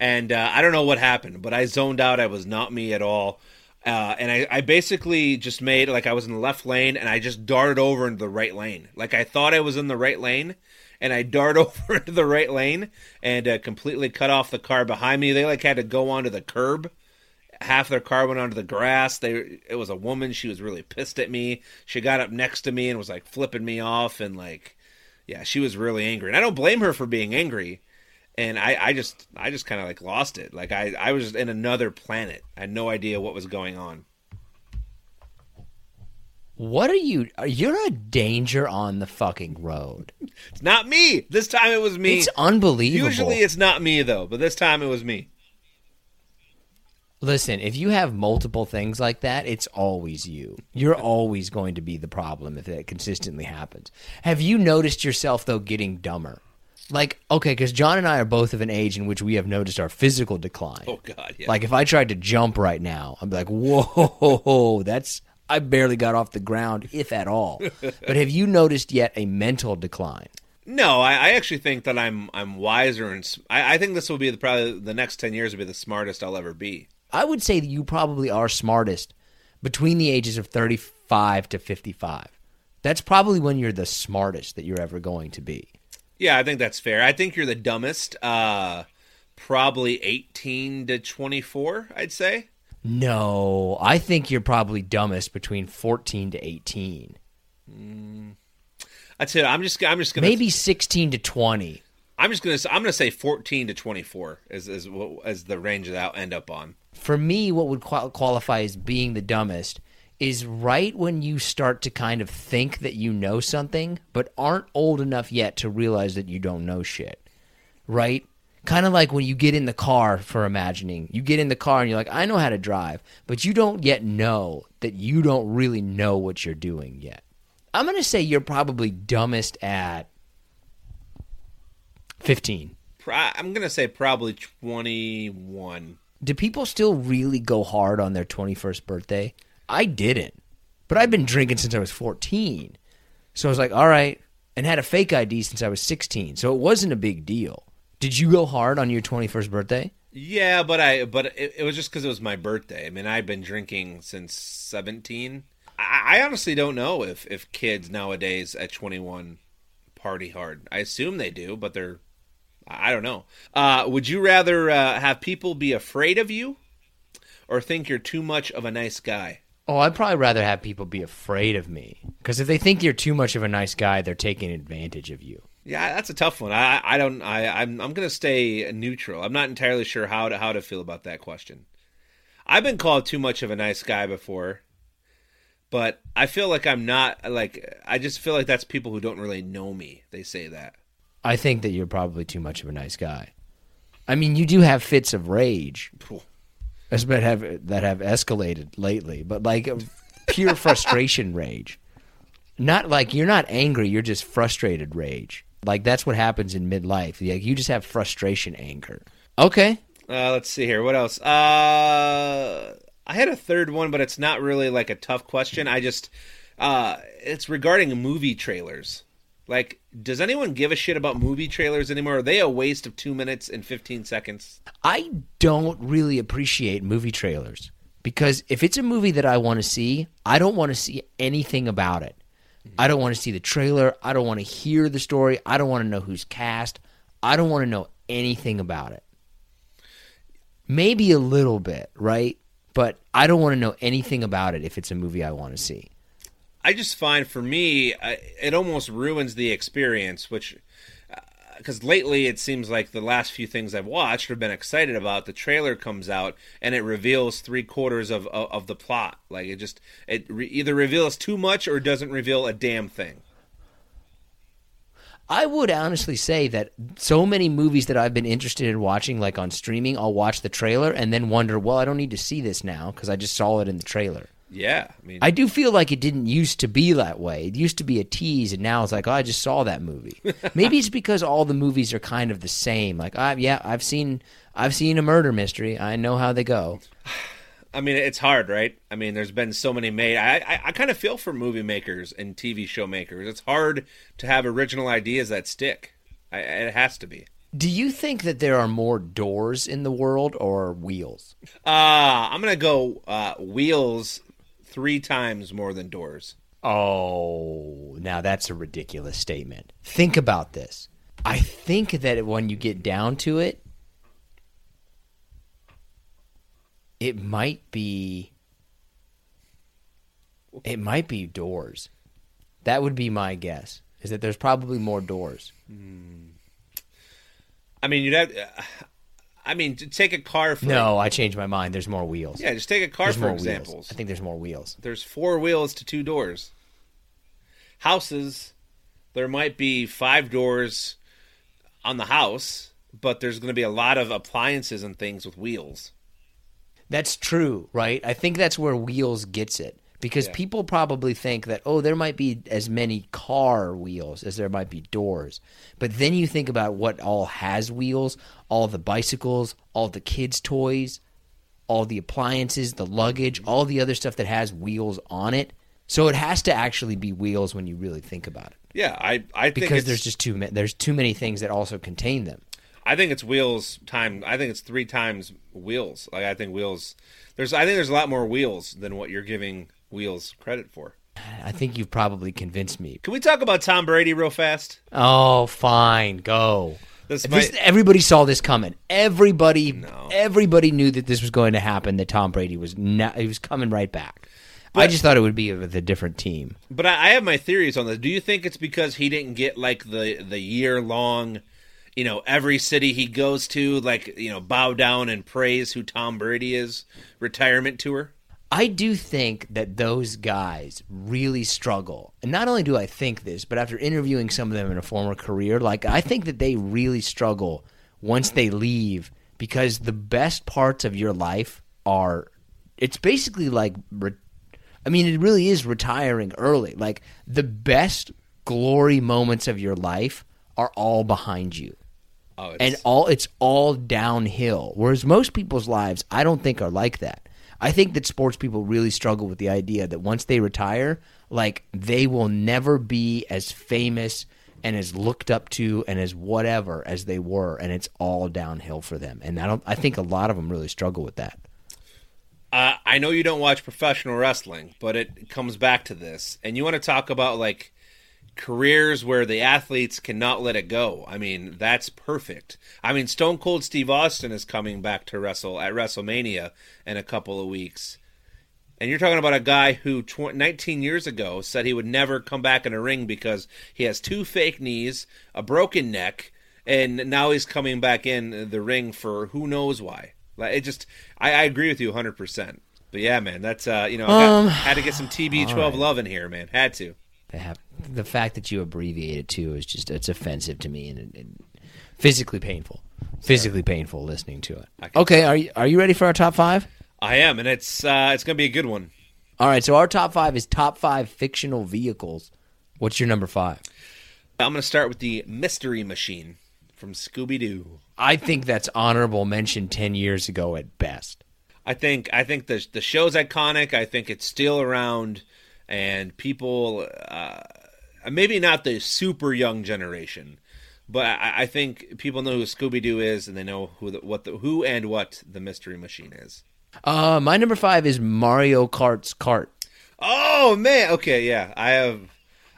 and uh, I don't know what happened, but I zoned out. I was not me at all. Uh, and I, I basically just made like I was in the left lane and I just darted over into the right lane. Like I thought I was in the right lane and I dart over into the right lane and uh, completely cut off the car behind me. They like had to go onto the curb. Half their car went onto the grass. They it was a woman. She was really pissed at me. She got up next to me and was like flipping me off and like, yeah, she was really angry. And I don't blame her for being angry. And I, I just I just kind of like lost it. Like I, I was in another planet. I had no idea what was going on. What are you? Uh, you're a danger on the fucking road. It's not me. This time it was me. It's unbelievable. Usually it's not me though, but this time it was me. Listen, if you have multiple things like that, it's always you. You're always going to be the problem if that consistently happens. Have you noticed yourself though getting dumber? Like, okay, because John and I are both of an age in which we have noticed our physical decline. Oh God, yeah. Like if I tried to jump right now, I'd be like, whoa, that's I barely got off the ground, if at all. but have you noticed yet a mental decline? No, I, I actually think that I'm I'm wiser and I think this will be the, probably the next ten years will be the smartest I'll ever be. I would say that you probably are smartest between the ages of 35 to 55. That's probably when you're the smartest that you're ever going to be. Yeah, I think that's fair. I think you're the dumbest. Uh, probably eighteen to twenty four. I'd say. No, I think you're probably dumbest between 14 to 18. That's it. I'm just I'm just gonna Maybe 16 to 20. I'm just gonna I'm gonna say fourteen to twenty four is is what as the range that I'll end up on. For me, what would qualify as being the dumbest is right when you start to kind of think that you know something, but aren't old enough yet to realize that you don't know shit. Right? Kind of like when you get in the car for imagining. You get in the car and you're like, I know how to drive, but you don't yet know that you don't really know what you're doing yet. I'm going to say you're probably dumbest at 15. I'm gonna say probably twenty one. Do people still really go hard on their 21st birthday? I didn't. But I've been drinking since I was 14. So I was like, all right, and had a fake ID since I was 16. So it wasn't a big deal. Did you go hard on your 21st birthday? Yeah, but I but it, it was just because it was my birthday. I mean, I've been drinking since seventeen. I, I honestly don't know if if kids nowadays at twenty one party hard. I assume they do, but they're I don't know. Uh, would you rather uh, have people be afraid of you, or think you're too much of a nice guy? Oh, I'd probably rather have people be afraid of me. Because if they think you're too much of a nice guy, they're taking advantage of you. Yeah, that's a tough one. I I don't I I'm I'm gonna stay neutral. I'm not entirely sure how to how to feel about that question. I've been called too much of a nice guy before, but I feel like I'm not like I just feel like that's people who don't really know me. They say that. I think that you're probably too much of a nice guy. I mean, you do have fits of rage that's have that have escalated lately, but like pure frustration rage. Not like you're not angry, you're just frustrated rage. Like that's what happens in midlife. Like you just have frustration anger. Okay. Uh, let's see here. What else? Uh, I had a third one, but it's not really like a tough question. I just, uh, it's regarding movie trailers. Like, does anyone give a shit about movie trailers anymore? Are they a waste of two minutes and 15 seconds? I don't really appreciate movie trailers because if it's a movie that I want to see, I don't want to see anything about it. I don't want to see the trailer. I don't want to hear the story. I don't want to know who's cast. I don't want to know anything about it. Maybe a little bit, right? But I don't want to know anything about it if it's a movie I want to see. I just find for me, I, it almost ruins the experience, which. Because lately it seems like the last few things I've watched or been excited about, the trailer comes out and it reveals three quarters of, of, of the plot. Like it just it re- either reveals too much or doesn't reveal a damn thing. I would honestly say that so many movies that I've been interested in watching, like on streaming, I'll watch the trailer and then wonder, well, I don't need to see this now because I just saw it in the trailer. Yeah, I mean, I do feel like it didn't used to be that way. It used to be a tease, and now it's like, oh, I just saw that movie. Maybe it's because all the movies are kind of the same. Like, I, yeah, I've seen, I've seen a murder mystery. I know how they go. I mean, it's hard, right? I mean, there's been so many made. I, I, I kind of feel for movie makers and TV show makers. It's hard to have original ideas that stick. I, it has to be. Do you think that there are more doors in the world or wheels? Uh, I'm gonna go uh, wheels three times more than doors. Oh, now that's a ridiculous statement. Think about this. I think that when you get down to it, it might be it might be doors. That would be my guess. Is that there's probably more doors. Hmm. I mean, you'd have. I mean, take a car for No, I changed my mind. There's more wheels. Yeah, just take a car there's for examples. wheels. I think there's more wheels. There's four wheels to two doors. Houses, there might be five doors on the house, but there's going to be a lot of appliances and things with wheels. That's true, right? I think that's where wheels gets it because Yeah. people probably think that oh, there might be as many car wheels as there might be doors. But then you think about what all has wheels, all the bicycles, all the kids toys, all the appliances, the luggage, all the other stuff that has wheels on it. So it has to actually be wheels when you really think about it. Yeah, I I think Because there's just too many there's too many things that also contain them. I think it's wheels time. I think it's three times wheels. Like I think wheels. There's I think there's a lot more wheels than what you're giving wheels credit for. I think you've probably convinced me. Can we talk about Tom Brady real fast? Oh, fine, go. This This, everybody saw this coming. Everybody, No. everybody knew that this was going to happen. That Tom Brady was not, he was coming right back. I just thought it would be with a different team. but I, I have my theories on this. Do you think it's because he didn't get like the the year long, you know, every city he goes to, like you know, bow down and praise who Tom Brady is retirement tour? I do think that those guys really struggle. And not only do I think this, but after interviewing some of them in a former career, like I think that they really struggle once they leave because the best parts of your life are it's basically like re- I mean it really is retiring early. Like the best glory moments of your life are all behind you Oh, and all it's all downhill. Whereas most people's lives, I don't think are like that. I think that sports people really struggle with the idea that once they retire, like they will never be as famous and as looked up to and as whatever as they were, and it's all downhill for them. And I don't. I think a lot of them really struggle with that. Uh, I know you don't watch professional wrestling, but it comes back to this. And you want to talk about like careers where the athletes cannot let it go. I mean, that's perfect. I mean, Stone Cold Steve Austin is coming back to wrestle at WrestleMania in a couple of weeks. And you're talking about a guy who 19 years ago said he would never come back in a ring because he has two fake knees, a broken neck, and now he's coming back in the ring for who knows why. Like it just, I, I agree with you 100. percent But yeah, man, that's uh, you know, I got- Um, had to get some TB12 all right. love in here, man. Had to. They have the fact that you abbreviate it too is just it's offensive to me and it, physically painful. Physically painful listening to it. Okay, are you are you ready for our top five? I am, and it's uh, it's gonna be a good one. All right, so our top five is top five fictional vehicles. What's your number five? I'm gonna start with the Mystery Machine from Scooby Doo. I think that's honorable mention ten years ago at best. I think I think the the show's iconic. I think it's still around, and people, uh, maybe not the super young generation, but I, I think people know who Scooby Doo is, and they know who the, what the who and what the Mystery Machine is. Uh, my number five is Mario Kart's Kart. Oh man, okay, yeah, I have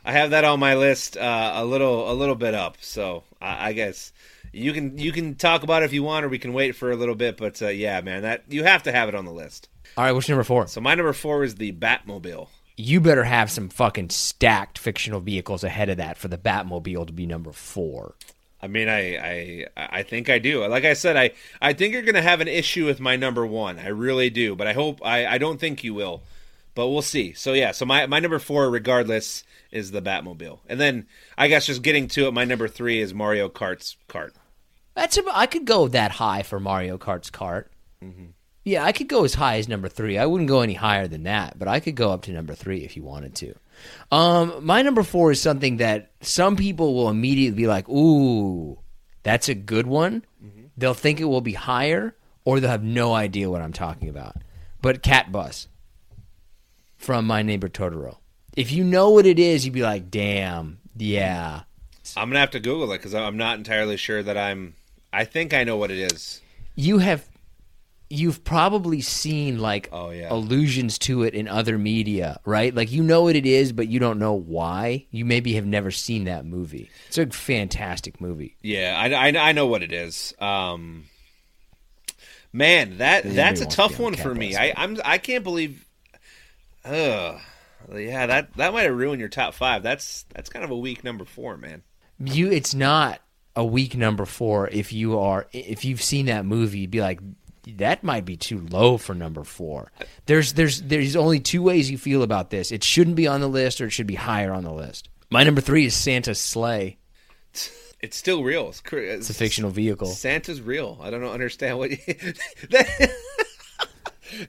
I have that on my list uh, a little a little bit up. So I, I guess you can you can talk about it if you want, or we can wait for a little bit. But uh, yeah, man, that you have to have it on the list. All right, what's number four? So my number four is the Batmobile. You better have some fucking stacked fictional vehicles ahead of that for the Batmobile to be number four. I mean, I, I I think I do. Like I said, I, I think you're gonna have an issue with my number one. I really do. But I hope I, I don't think you will. But we'll see. So yeah, so my, my number four, regardless, is the Batmobile. And then I guess just getting to it, my number three is Mario Kart's kart. That's a, I could go that high for Mario Kart's Kart. Mm-hmm. Yeah, I could go as high as number three. I wouldn't go any higher than that, but I could go up to number three if you wanted to. Um, my number four is something that some people will immediately be like, "Ooh, that's a good one." They'll think it will be higher, or they'll have no idea what I'm talking about. But Cat Bus from My Neighbor Totoro. If you know what it is, you'd be like, "Damn, yeah." I'm gonna have to Google it because I'm not entirely sure that I'm. I think I know what it is. you have you've probably seen like Oh, yeah. allusions to it in other media right like you know what it is but you don't know why you maybe have never seen that movie it's a fantastic movie Yeah, I, I, I know what it is. Um, man, that that's a wants to tough one for me. I I'm I can't believe. Ugh. Yeah, that that might have ruined your top five. That's that's kind of a weak number four, man. you it's not a weak number four if you are if you've seen that movie you'd be like that might be too low for number four there's there's there's only two ways you feel about this it shouldn't be on the list or it should be higher on the list my number three is santa's sleigh It's still real. It's, it's a fictional vehicle Santa's real. I don't know, understand what you, that.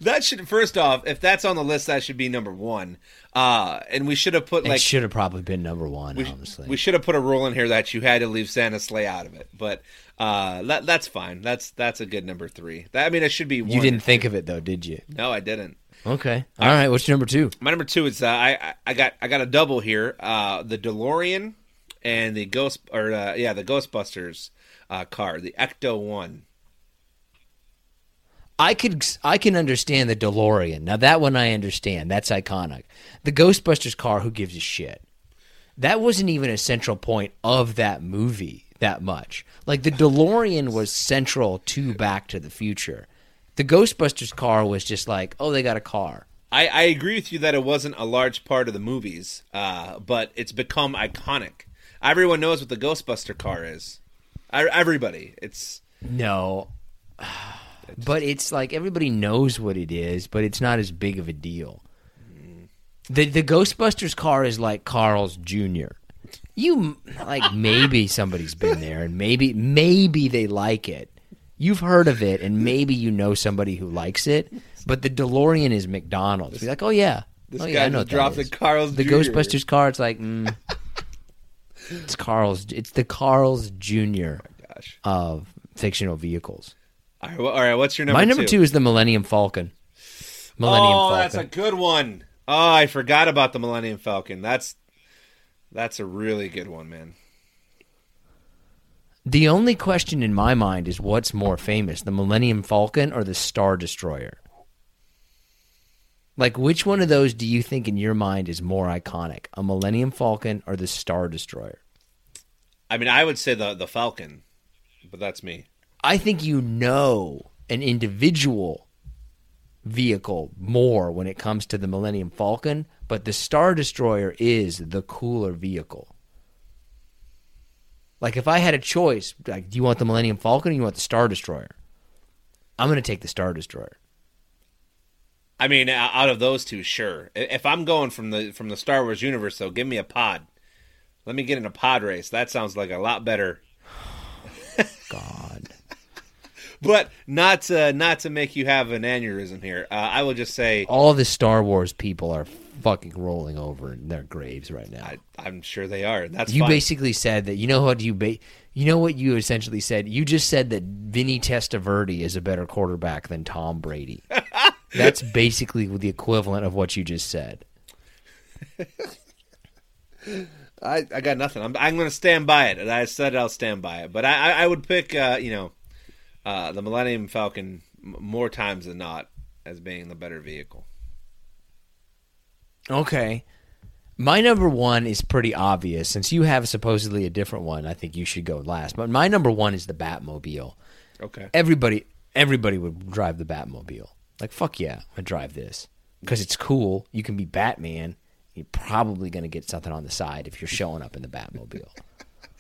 That should first off, if that's on the list, that should be number one. Uh, and we should have put it like should have probably been number one we, honestly we should have put a rule in here that you had to leave Santa's sleigh out of it. But uh, that that's fine. That's that's a good number three. That, I mean, it should be. One. You didn't think of it though, did you? No, I didn't. Okay. All right. What's your number two? My number two is uh, I I- I got I got a double here. Uh, the DeLorean and the Ghost or uh, yeah the Ghostbusters uh, car, the Ecto One. I could I can understand the DeLorean. Now that one I understand. That's iconic. The Ghostbusters car, who gives a shit? That wasn't even a central point of that movie that much. Like the DeLorean was central to Back to the Future. The Ghostbusters car was just like, oh, they got a car. I, I agree with you that it wasn't a large part of the movies, uh, but it's become iconic. Everyone knows what the Ghostbuster car is. I, everybody, it's No. But it's like everybody knows what it is, but it's not as big of a deal. The the Ghostbusters car is like Carl's Jr. You like maybe somebody's been there and maybe maybe they like it. You've heard of it and maybe you know somebody who likes it, but the DeLorean is McDonald's. Be like, "Oh yeah. this oh, guy yeah, I know just dropped the Carl's the Jr. Ghostbusters car, it's like, mm, it's Carl's. It's the Carl's Jr. Gosh. of fictional vehicles. All right, all right, what's your number? My number two is the Millennium Falcon. Millennium oh, Falcon. that's a good one. Oh, I forgot about the Millennium Falcon. That's that's a really good one, man. The only question in my mind is what's more famous, the Millennium Falcon or the Star Destroyer? Like, which one of those do you think in your mind is more iconic, a Millennium Falcon or the Star Destroyer? I mean, I would say the the Falcon, but that's me. I think you know an individual vehicle more when it comes to the Millennium Falcon, but the Star Destroyer is the cooler vehicle. Like if I had a choice, like do you want the Millennium Falcon or you want the Star Destroyer? I'm going to take the Star Destroyer. I mean, out of those two, sure. If I'm going from the from the Star Wars universe, though, give me a pod. Let me get in a pod race. That sounds like a lot better. God. But not to, not to make you have an aneurysm here. Uh, I will just say All the Star Wars people are fucking rolling over in their graves right now. I, I'm sure they are. That's you fine. basically said that you know what you ba- you know what you essentially said. You just said that Vinny Testaverde is a better quarterback than Tom Brady. That's basically the equivalent of what you just said. I, I got nothing. I'm, I'm going to stand by it. I said I'll stand by it. But I, I, I would pick, uh, you know, uh, the Millennium Falcon more times than not as being the better vehicle. Okay. My number one is pretty obvious. Since you have supposedly a different one, I think you should go last. But my number one is the Batmobile. Okay. Everybody, everybody would drive the Batmobile. Like fuck yeah, I drive this because it's cool. You can be Batman. You're probably gonna get something on the side if you're showing up in the Batmobile.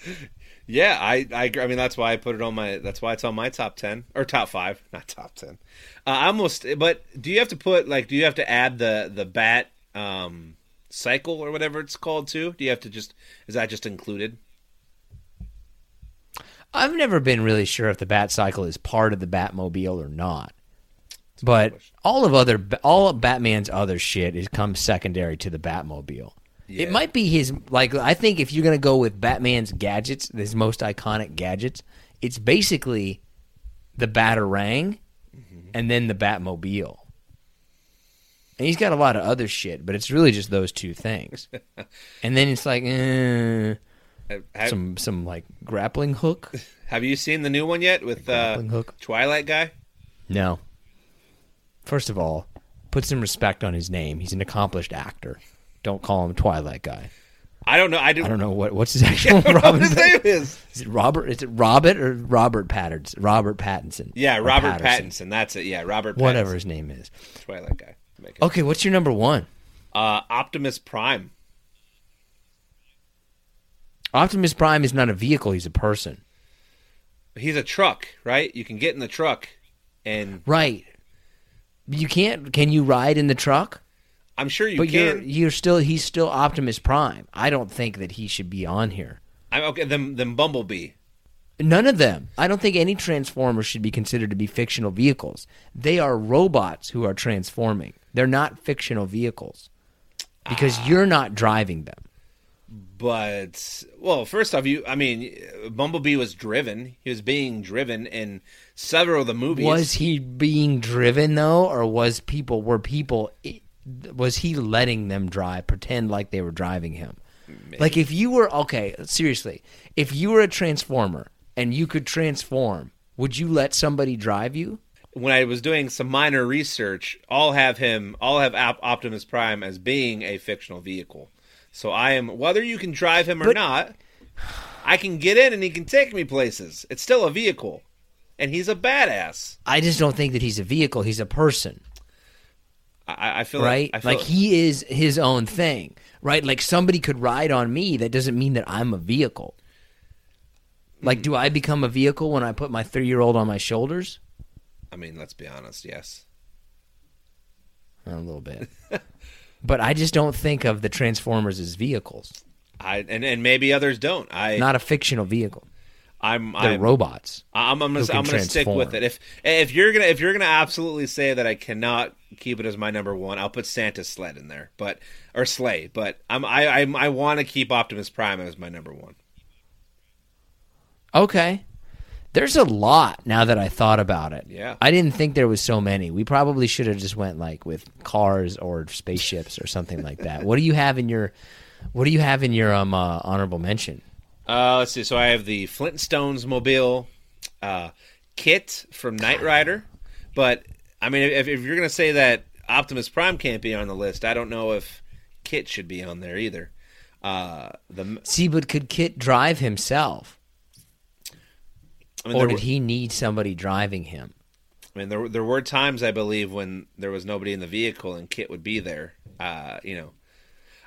Yeah, I, I. I mean, that's why I put it on my. That's why it's on my top ten or top five, not top ten. Uh, I almost. But do you have to put like? Do you have to add the the bat um, cycle or whatever it's called too? Do you have to just? Is that just included? I've never been really sure if the Bat Cycle is part of the Batmobile or not. But all of other all of Batman's other shit is comes secondary to the Batmobile. Yeah. It might be his like I think if you're gonna go with Batman's gadgets, his most iconic gadgets, it's basically the Batarang and then the Batmobile. And he's got a lot of other shit, but it's really just those two things. and then it's like eh, Have, some some like grappling hook. have you seen the new one yet with uh, Grappling hook. Twilight guy? No. First of all, put some respect on his name. He's an accomplished actor. Don't call him Twilight guy. I don't know. I, do, I don't know what what's his actual I don't what Robin. his name is. Is it Robert? Is it Robert or Robert Patterson? Robert Pattinson. Yeah, Robert Patterson. Pattinson. That's it. Yeah, Robert. Pattinson. Whatever his name is. Twilight guy. Okay, what's your number one? Uh, Optimus Prime. Optimus Prime is not a vehicle; he's a person. He's a truck, right? You can get in the truck, and Right. You can't. Can you ride in the truck? I'm sure you but you're you're still he's still Optimus Prime. I don't think that he should be on here. I'm okay. Then, then Bumblebee. None of them. I don't think any Transformers should be considered to be fictional vehicles. They are robots who are transforming. They're not fictional vehicles because Ah. you're not driving them. But well, first off, you. I mean, Bumblebee was driven. He was being driven in several of the movies. Was he being driven though, or was people were people? Was he letting them drive? Pretend like they were driving him. Like if you were okay, seriously, if you were a transformer and you could transform, would you let somebody drive you? when I was doing some minor research, I'll have him. I'll have Op- Optimus Prime as being a fictional vehicle. So I am whether you can drive him or But- not. I can get in and he can take me places. It's still a vehicle, and he's a badass. I just don't think that he's a vehicle. He's a person. I, I feel right? Like, I feel like he is his own thing, right? Like somebody could ride on me. That doesn't mean that I'm a vehicle. Like, do I become a vehicle when I put my three year old on my shoulders? I mean, let's be honest. Yes. A little bit. but I just don't think of the Transformers as vehicles. I and, and maybe others don't. I Not a fictional vehicle. I'm They're I'm, robots. I'm, I'm, gonna, I'm gonna stick with it. If if you're gonna if you're gonna absolutely say that I cannot keep it as my number one, I'll put Santa's sled in there, but or sleigh. But I'm I I'm, I want to keep Optimus Prime as my number one. Okay. There's a lot now that I thought about it. Yeah. I didn't think there was so many. We probably should have just went like with cars or spaceships or something like that. What do you have in your what do you have in your um uh, honorable mention? Uh, let's see. So I have the Flintstones mobile, uh, KITT from Knight Rider, but I mean, if, if you're gonna say that Optimus Prime can't be on the list, I don't know if KITT should be on there either. Uh, the See, but could KITT drive himself? I mean, Or did were- he need somebody driving him? I mean, there there were times I believe when there was nobody in the vehicle and KITT would be there. Uh, you know.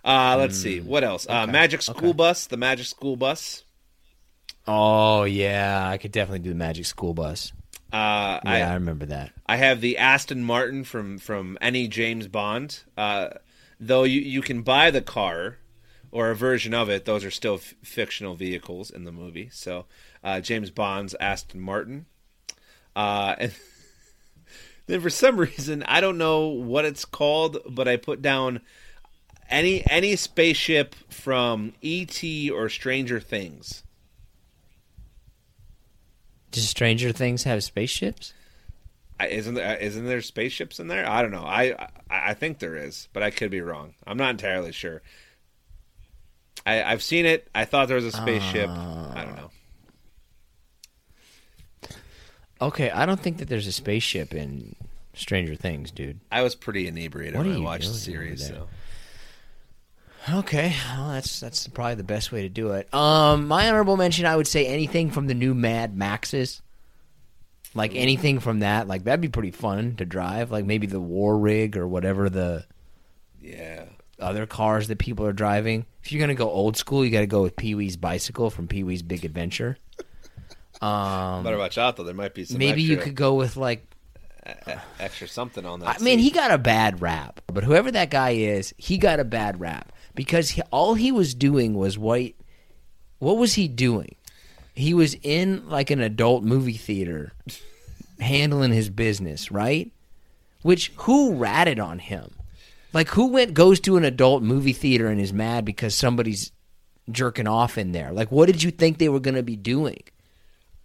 Uh, let's see what else. Uh, Magic School Bus, the Magic School Bus. Oh yeah, I could definitely do the Magic School Bus. Uh, Yeah, I, I remember that. I have the Aston Martin from from any James Bond. Uh, though you you can buy the car or a version of it, those are still f- fictional vehicles in the movie. So uh, James Bond's Aston Martin. Uh, and then for some reason I don't know what it's called, but I put down any any spaceship from E.T. or Stranger Things. Does Stranger Things have spaceships? Isn't there uh, isn't there spaceships in there? I don't know. I, I I think there is, but I could be wrong. I'm not entirely sure. I I've seen it. I thought there was a spaceship. I don't know. Uh, okay, I don't think that there's a spaceship in Stranger Things, dude. I was pretty inebriated What when I watched the series. So Okay, well, that's that's probably the best way to do it. Um, my honorable mention, I would say anything from the new Mad Maxes, like anything from that, like that'd be pretty fun to drive. Like maybe the War Rig or whatever the yeah, other cars that people are driving. If you're gonna go old school, you got to go with Pee Wee's bicycle from Pee Wee's Big Adventure. Um, better watch out though. There might be some maybe you could go with like e- extra something on that. I that. mean, he got a bad rap, but whoever that guy is, he got a bad rap because he, all he was doing was what? What was he doing? He was in like an adult movie theater, handling his business, right? Which who ratted on him? Like who went goes to an adult movie theater and is mad because somebody's jerking off in there? Like what did you think they were going to be doing?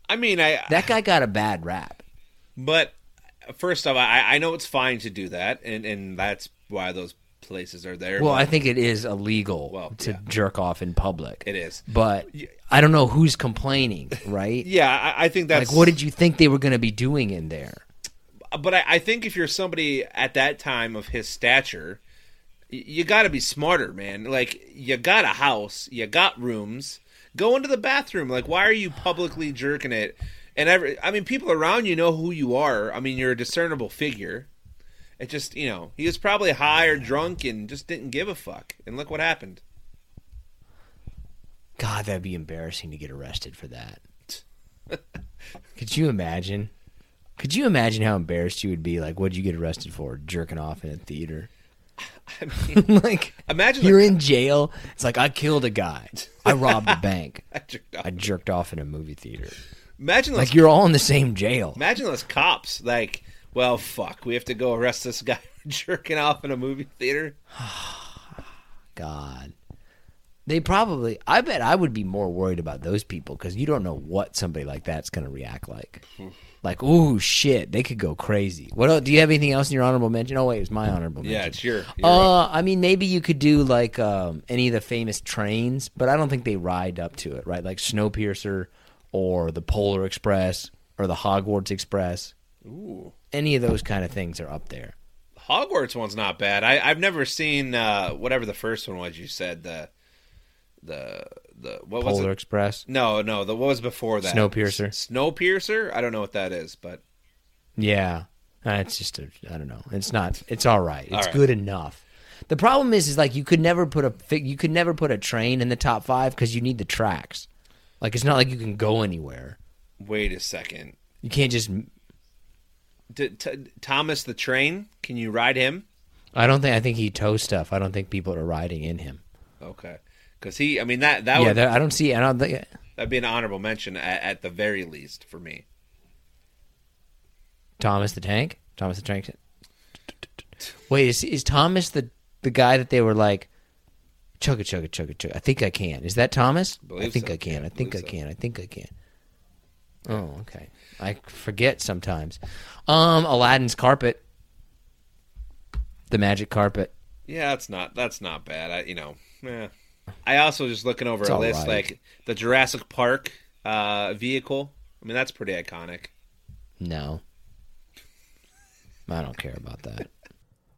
I mean, I That guy got a bad rap. But first off, I, I know it's fine to do that, and, and that's why those places are there. Well, I think it is illegal Well, to yeah. jerk off in public. it is. but I don't know who's complaining, right? Yeah, I, I think that's like, what did you think they were going to be doing in there? but I, I think if you're somebody at that time of his stature, you got to be smarter, man. Like you got a house, you got rooms. Go into the bathroom. Like, why are you publicly jerking it? And every, I mean, people around you know who you are. I mean, you're a discernible figure. It just, you know, he was probably high or drunk and just didn't give a fuck. And look what happened. God, that'd be embarrassing to get arrested for that. Could you imagine? Could you imagine how embarrassed you would be? Like, what'd you get arrested for? Jerking off in a theater? I mean, like, imagine you're the- in jail. It's like I killed a guy. I robbed a bank. I jerked off. I jerked off in a movie theater. Imagine those Like you're all in the same jail. Imagine those cops. Like, well, fuck, we have to go arrest this guy jerking off in a movie theater. God. They probably, I bet I would be more worried about those people because you don't know what somebody like that's going to react like. Like, ooh, shit, they could go crazy. What else, do you have anything else in your honorable mention? Oh, wait, it was my honorable mention. Yeah, it's your. Uh, I mean, maybe you could do like um, any of the famous trains, but I don't think they ride up to it, right? Like Snowpiercer or the Polar Express or the Hogwarts Express. Ooh. Any of those kind of things are up there. Hogwarts one's not bad. I, I've never seen uh, whatever the first one was. You said the the the what was Polar it? Express. No, no, the what was before that? Snowpiercer. S- Snowpiercer. I don't know what that is, but Yeah, Uh, it's just a, I don't know. It's not. It's all right. It's All right. good enough. The problem is, is like you could never put a you could never put a train in the top five because you need the tracks. Like it's not like you can go anywhere. wait a second. You can't just. D- t- Thomas the Train. Can you ride him? I don't think. I think he tows stuff. I don't think people are riding in him. Okay, because he. I mean that that yeah, would I don't see. I don't think. that'd be an honorable mention at, at the very least for me. Thomas the Tank. Thomas the Tank. Wait, is is Thomas the the guy that they were like? Chugga chugga chugga chugga. I think I can. Is that Thomas? I think so. I can. Yeah, I think I so. can. I think I can. Oh, okay. I forget sometimes. Um, Aladdin's carpet. The magic carpet. Yeah, that's not that's not bad. I you know, yeah. I also just looking over It's a list right. like the Jurassic Park uh, vehicle. I mean, that's pretty iconic. No. I don't care about that.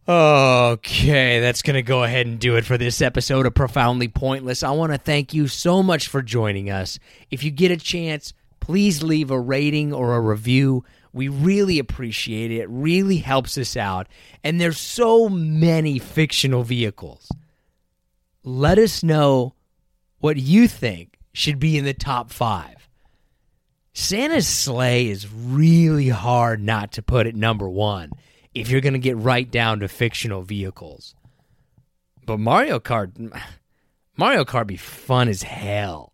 Okay, that's going to go ahead and do it for this episode of Profoundly Pointless. I want to thank you so much for joining us. If you get a chance, please leave a rating or a review. We really appreciate it. It really helps us out. And there's so many fictional vehicles. Let us know what you think should be in the top five. Santa's sleigh is really hard not to put at number one if you're going to get right down to fictional vehicles. But Mario Kart, Mario Kart be fun as hell.